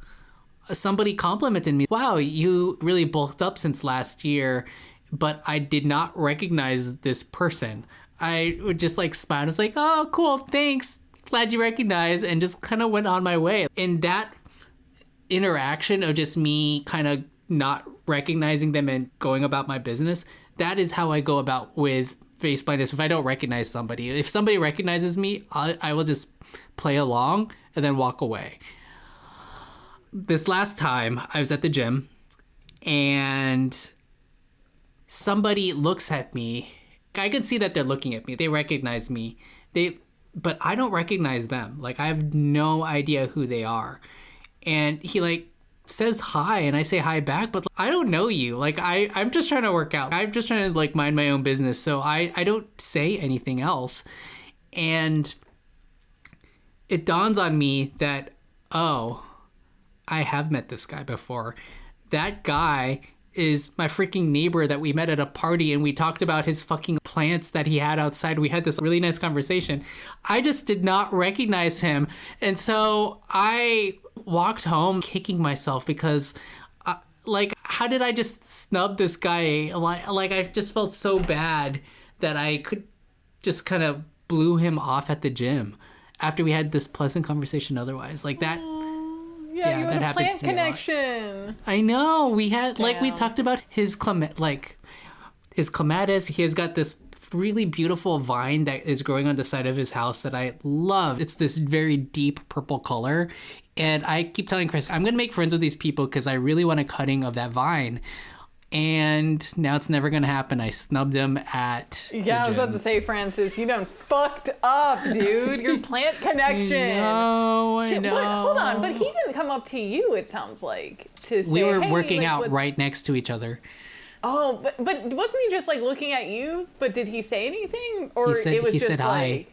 somebody complimented me, Wow, you really bulked up since last year. But I did not recognize this person. I would just like smile. I was like, Oh, cool, thanks. Glad you recognize. And just kind of went on my way. And that interaction of just me kind of not recognizing them and going about my business that is how i go about with face blindness if i don't recognize somebody if somebody recognizes me I, I will just play along and then walk away. This last time i was at the gym and somebody looks at me. I can see that they're looking at me. They recognize me. They but i don't recognize them. Like i have no idea who they are. And he like says hi and I say hi back but I don't know you like I I'm just trying to work out I'm just trying to like mind my own business so I I don't say anything else and it dawns on me that oh I have met this guy before that guy is my freaking neighbor that we met at a party and we talked about his fucking plants that he had outside. We had this really nice conversation. I just did not recognize him. And so I walked home kicking myself because uh, like how did I just snub this guy? Like like I just felt so bad that I could just kind of blew him off at the gym after we had this pleasant conversation otherwise. Like that Yeah, Yeah, that happens to me a lot. connection. I know. We had like we talked about his clem like his clematis. He has got this really beautiful vine that is growing on the side of his house that I love. It's this very deep purple color. And I keep telling Chris, I'm gonna make friends with these people because I really want a cutting of that vine. And now it's never gonna happen. I snubbed him at the Yeah, I was about to say, Francis, you done fucked up, dude. Your plant connection. No, I Shit, know. but hold on, but he didn't come up to you. It sounds like to say we were "Hey, working like, out what's-" right next to each other. Oh, but, but wasn't he just like looking at you? But did he say anything, or He said it was he just said like? hi.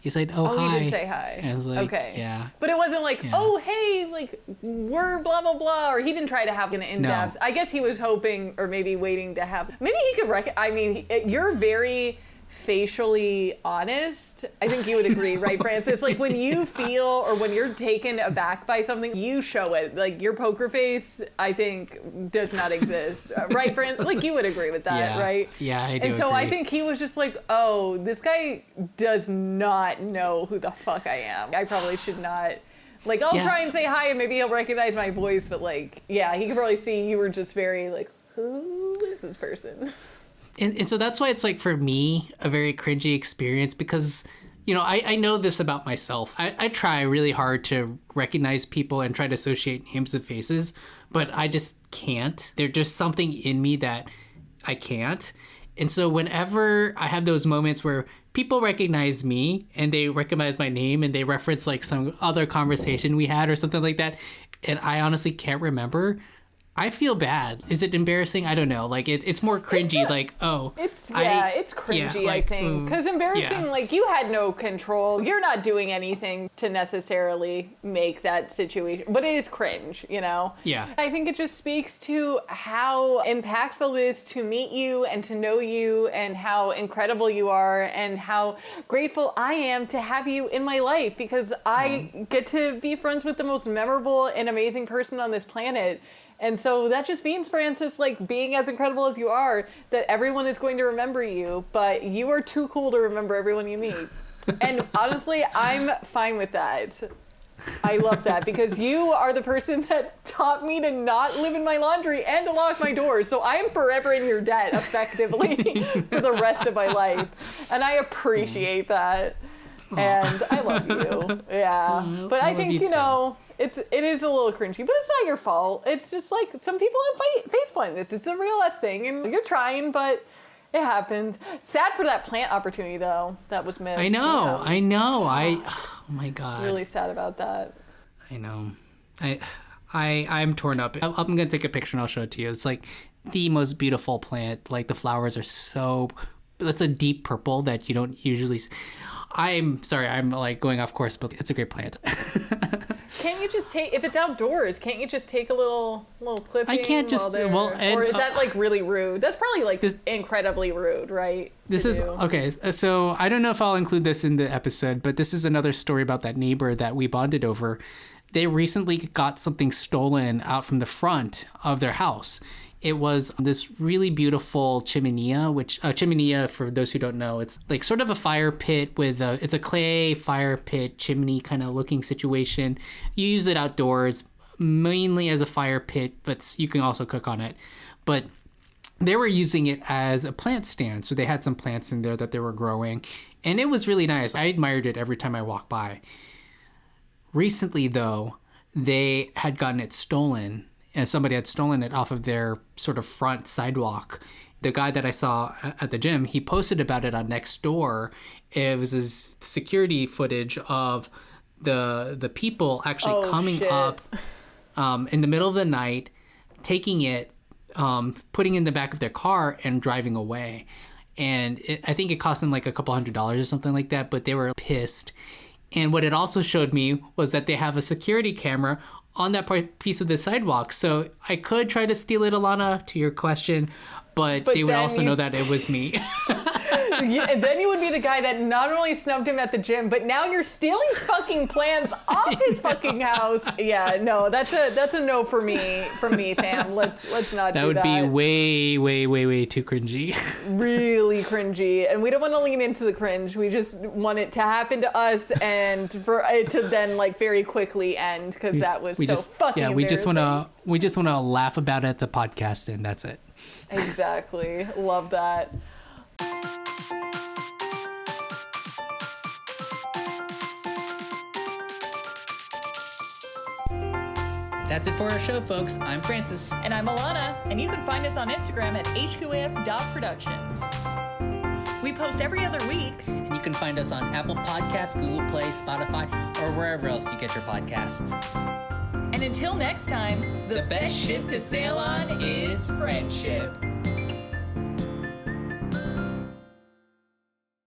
He said, "Oh, Oh, hi." he didn't say hi. I was like, okay. yeah. But it wasn't like, Yeah. oh, hey, like, we're blah, blah, blah. Or he didn't try to have an in depth. No. I guess he was hoping or maybe waiting to have. Maybe he could rec. I mean, you're very facially honest. I think you would agree, right, Francis? Like, when you feel or when you're taken aback by something, you show it. Like, your poker face, I think, does not exist. Right, Francis? Like, you would agree with that, Yeah. right? Yeah, I do And so I think he was just like, oh, this guy does not know who the fuck I am. I probably should not. Like, I'll Yeah. try and say hi and maybe he'll recognize my voice, but like, yeah, he could probably see you were just very like, who is this person? and, and so that's why it's like for me a very cringy experience because you know I, I know this about myself. I, I try really hard to recognize people and try to associate names and faces but i just can't. There's just something in me that i can't. And so whenever i have those moments where people recognize me and they recognize my name and they reference like some other conversation we had or something like that and i honestly can't remember I feel bad. Is it embarrassing? I don't know. Like it, it's more cringy. It's a- like oh, It's I- yeah, it's cringy. yeah, I like, think mm, because embarrassing. yeah. Like you had no control. You're not doing anything to necessarily make that situation, but it is cringe. You know. Yeah. I think it just speaks to how impactful it is to meet you and to know you and how incredible you are and how grateful I am to have you in my life because I get to be friends with the most memorable and amazing person on this planet. And so that just means, Francis, like being as incredible as you are, that everyone is going to remember you, but you are too cool to remember everyone you meet. and honestly, I'm fine with that. I love that because you are the person that taught me to not live in my laundry and to lock my doors. So I am forever in your debt, effectively, for the rest of my life. And I appreciate that. And I love you. Yeah. Mm-hmm. But I I think, you you know, it's it is a little cringy, but it's not your fault. It's just like some people have fa- face blindness. It's a real ass thing, and you're trying, but it happens. Sad for that plant opportunity though that was missed. I know. Yeah. I know. I. Oh my god. really sad about that. I know. I. I. I'm torn up. I'm, I'm gonna take a picture and I'll show it to you. It's like the most beautiful plant. Like the flowers are so. That's a deep purple that you don't usually. s- I'm sorry. I'm like going off course, but it's a great plant. Can't you just take if it's outdoors? Can't you just take a little little clipping? I can't just- well, and, or is uh, that like really rude? That's probably like This- incredibly rude, right? This is do? okay. So I don't know if I'll include this in the episode, but this is another story about that neighbor that we bonded over. They recently got something stolen out from the front of their house. It was this really beautiful chimenea, which a chimenea, for those who don't know, it's like sort of a fire pit with a it's a clay fire pit chimney kind of looking situation. You use it outdoors mainly as a fire pit, but you can also cook on it. But they were using it as a plant stand. So they had some plants in there that they were growing. And it was really nice. I admired it every time I walked by. Recently, though, they had gotten it stolen, and somebody had stolen it off of their sort of front sidewalk. The guy that I saw at the gym, he posted about it on Nextdoor. It was his security footage of the the people actually Oh, coming shit. up um, in the middle of the night, taking it, um, putting it in the back of their car, and driving away. And it, I think it cost them like a couple hundred dollars or something like that, but they were pissed. And what it also showed me was that they have a security camera on that part, piece of the sidewalk. So I could try to steal it, Alana, to your question, but, But they would also you- know that it was me. yeah, and then you would be the guy that not only snubbed him at the gym, but now you're stealing fucking plans off his fucking house. Yeah, no, that's a that's a no for me, for me, fam. Let's let's not do that would that. be way, way, way, way too cringy. really cringy, and we don't want to lean into the cringe. We just want it to happen to us, and for it to then like very quickly end because that was we so just, fucking. yeah, we just want to we just want to laugh about it at the podcast, and that's it. Exactly, love that. That's it for our show, folks. I'm Francis. And I'm Alana, and you can find us on Instagram at hqaf.productions. We post every other week. And you can find us on Apple Podcasts, Google Play, Spotify, or wherever else you get your podcasts. And until next time, The best ship to sail on is friendship.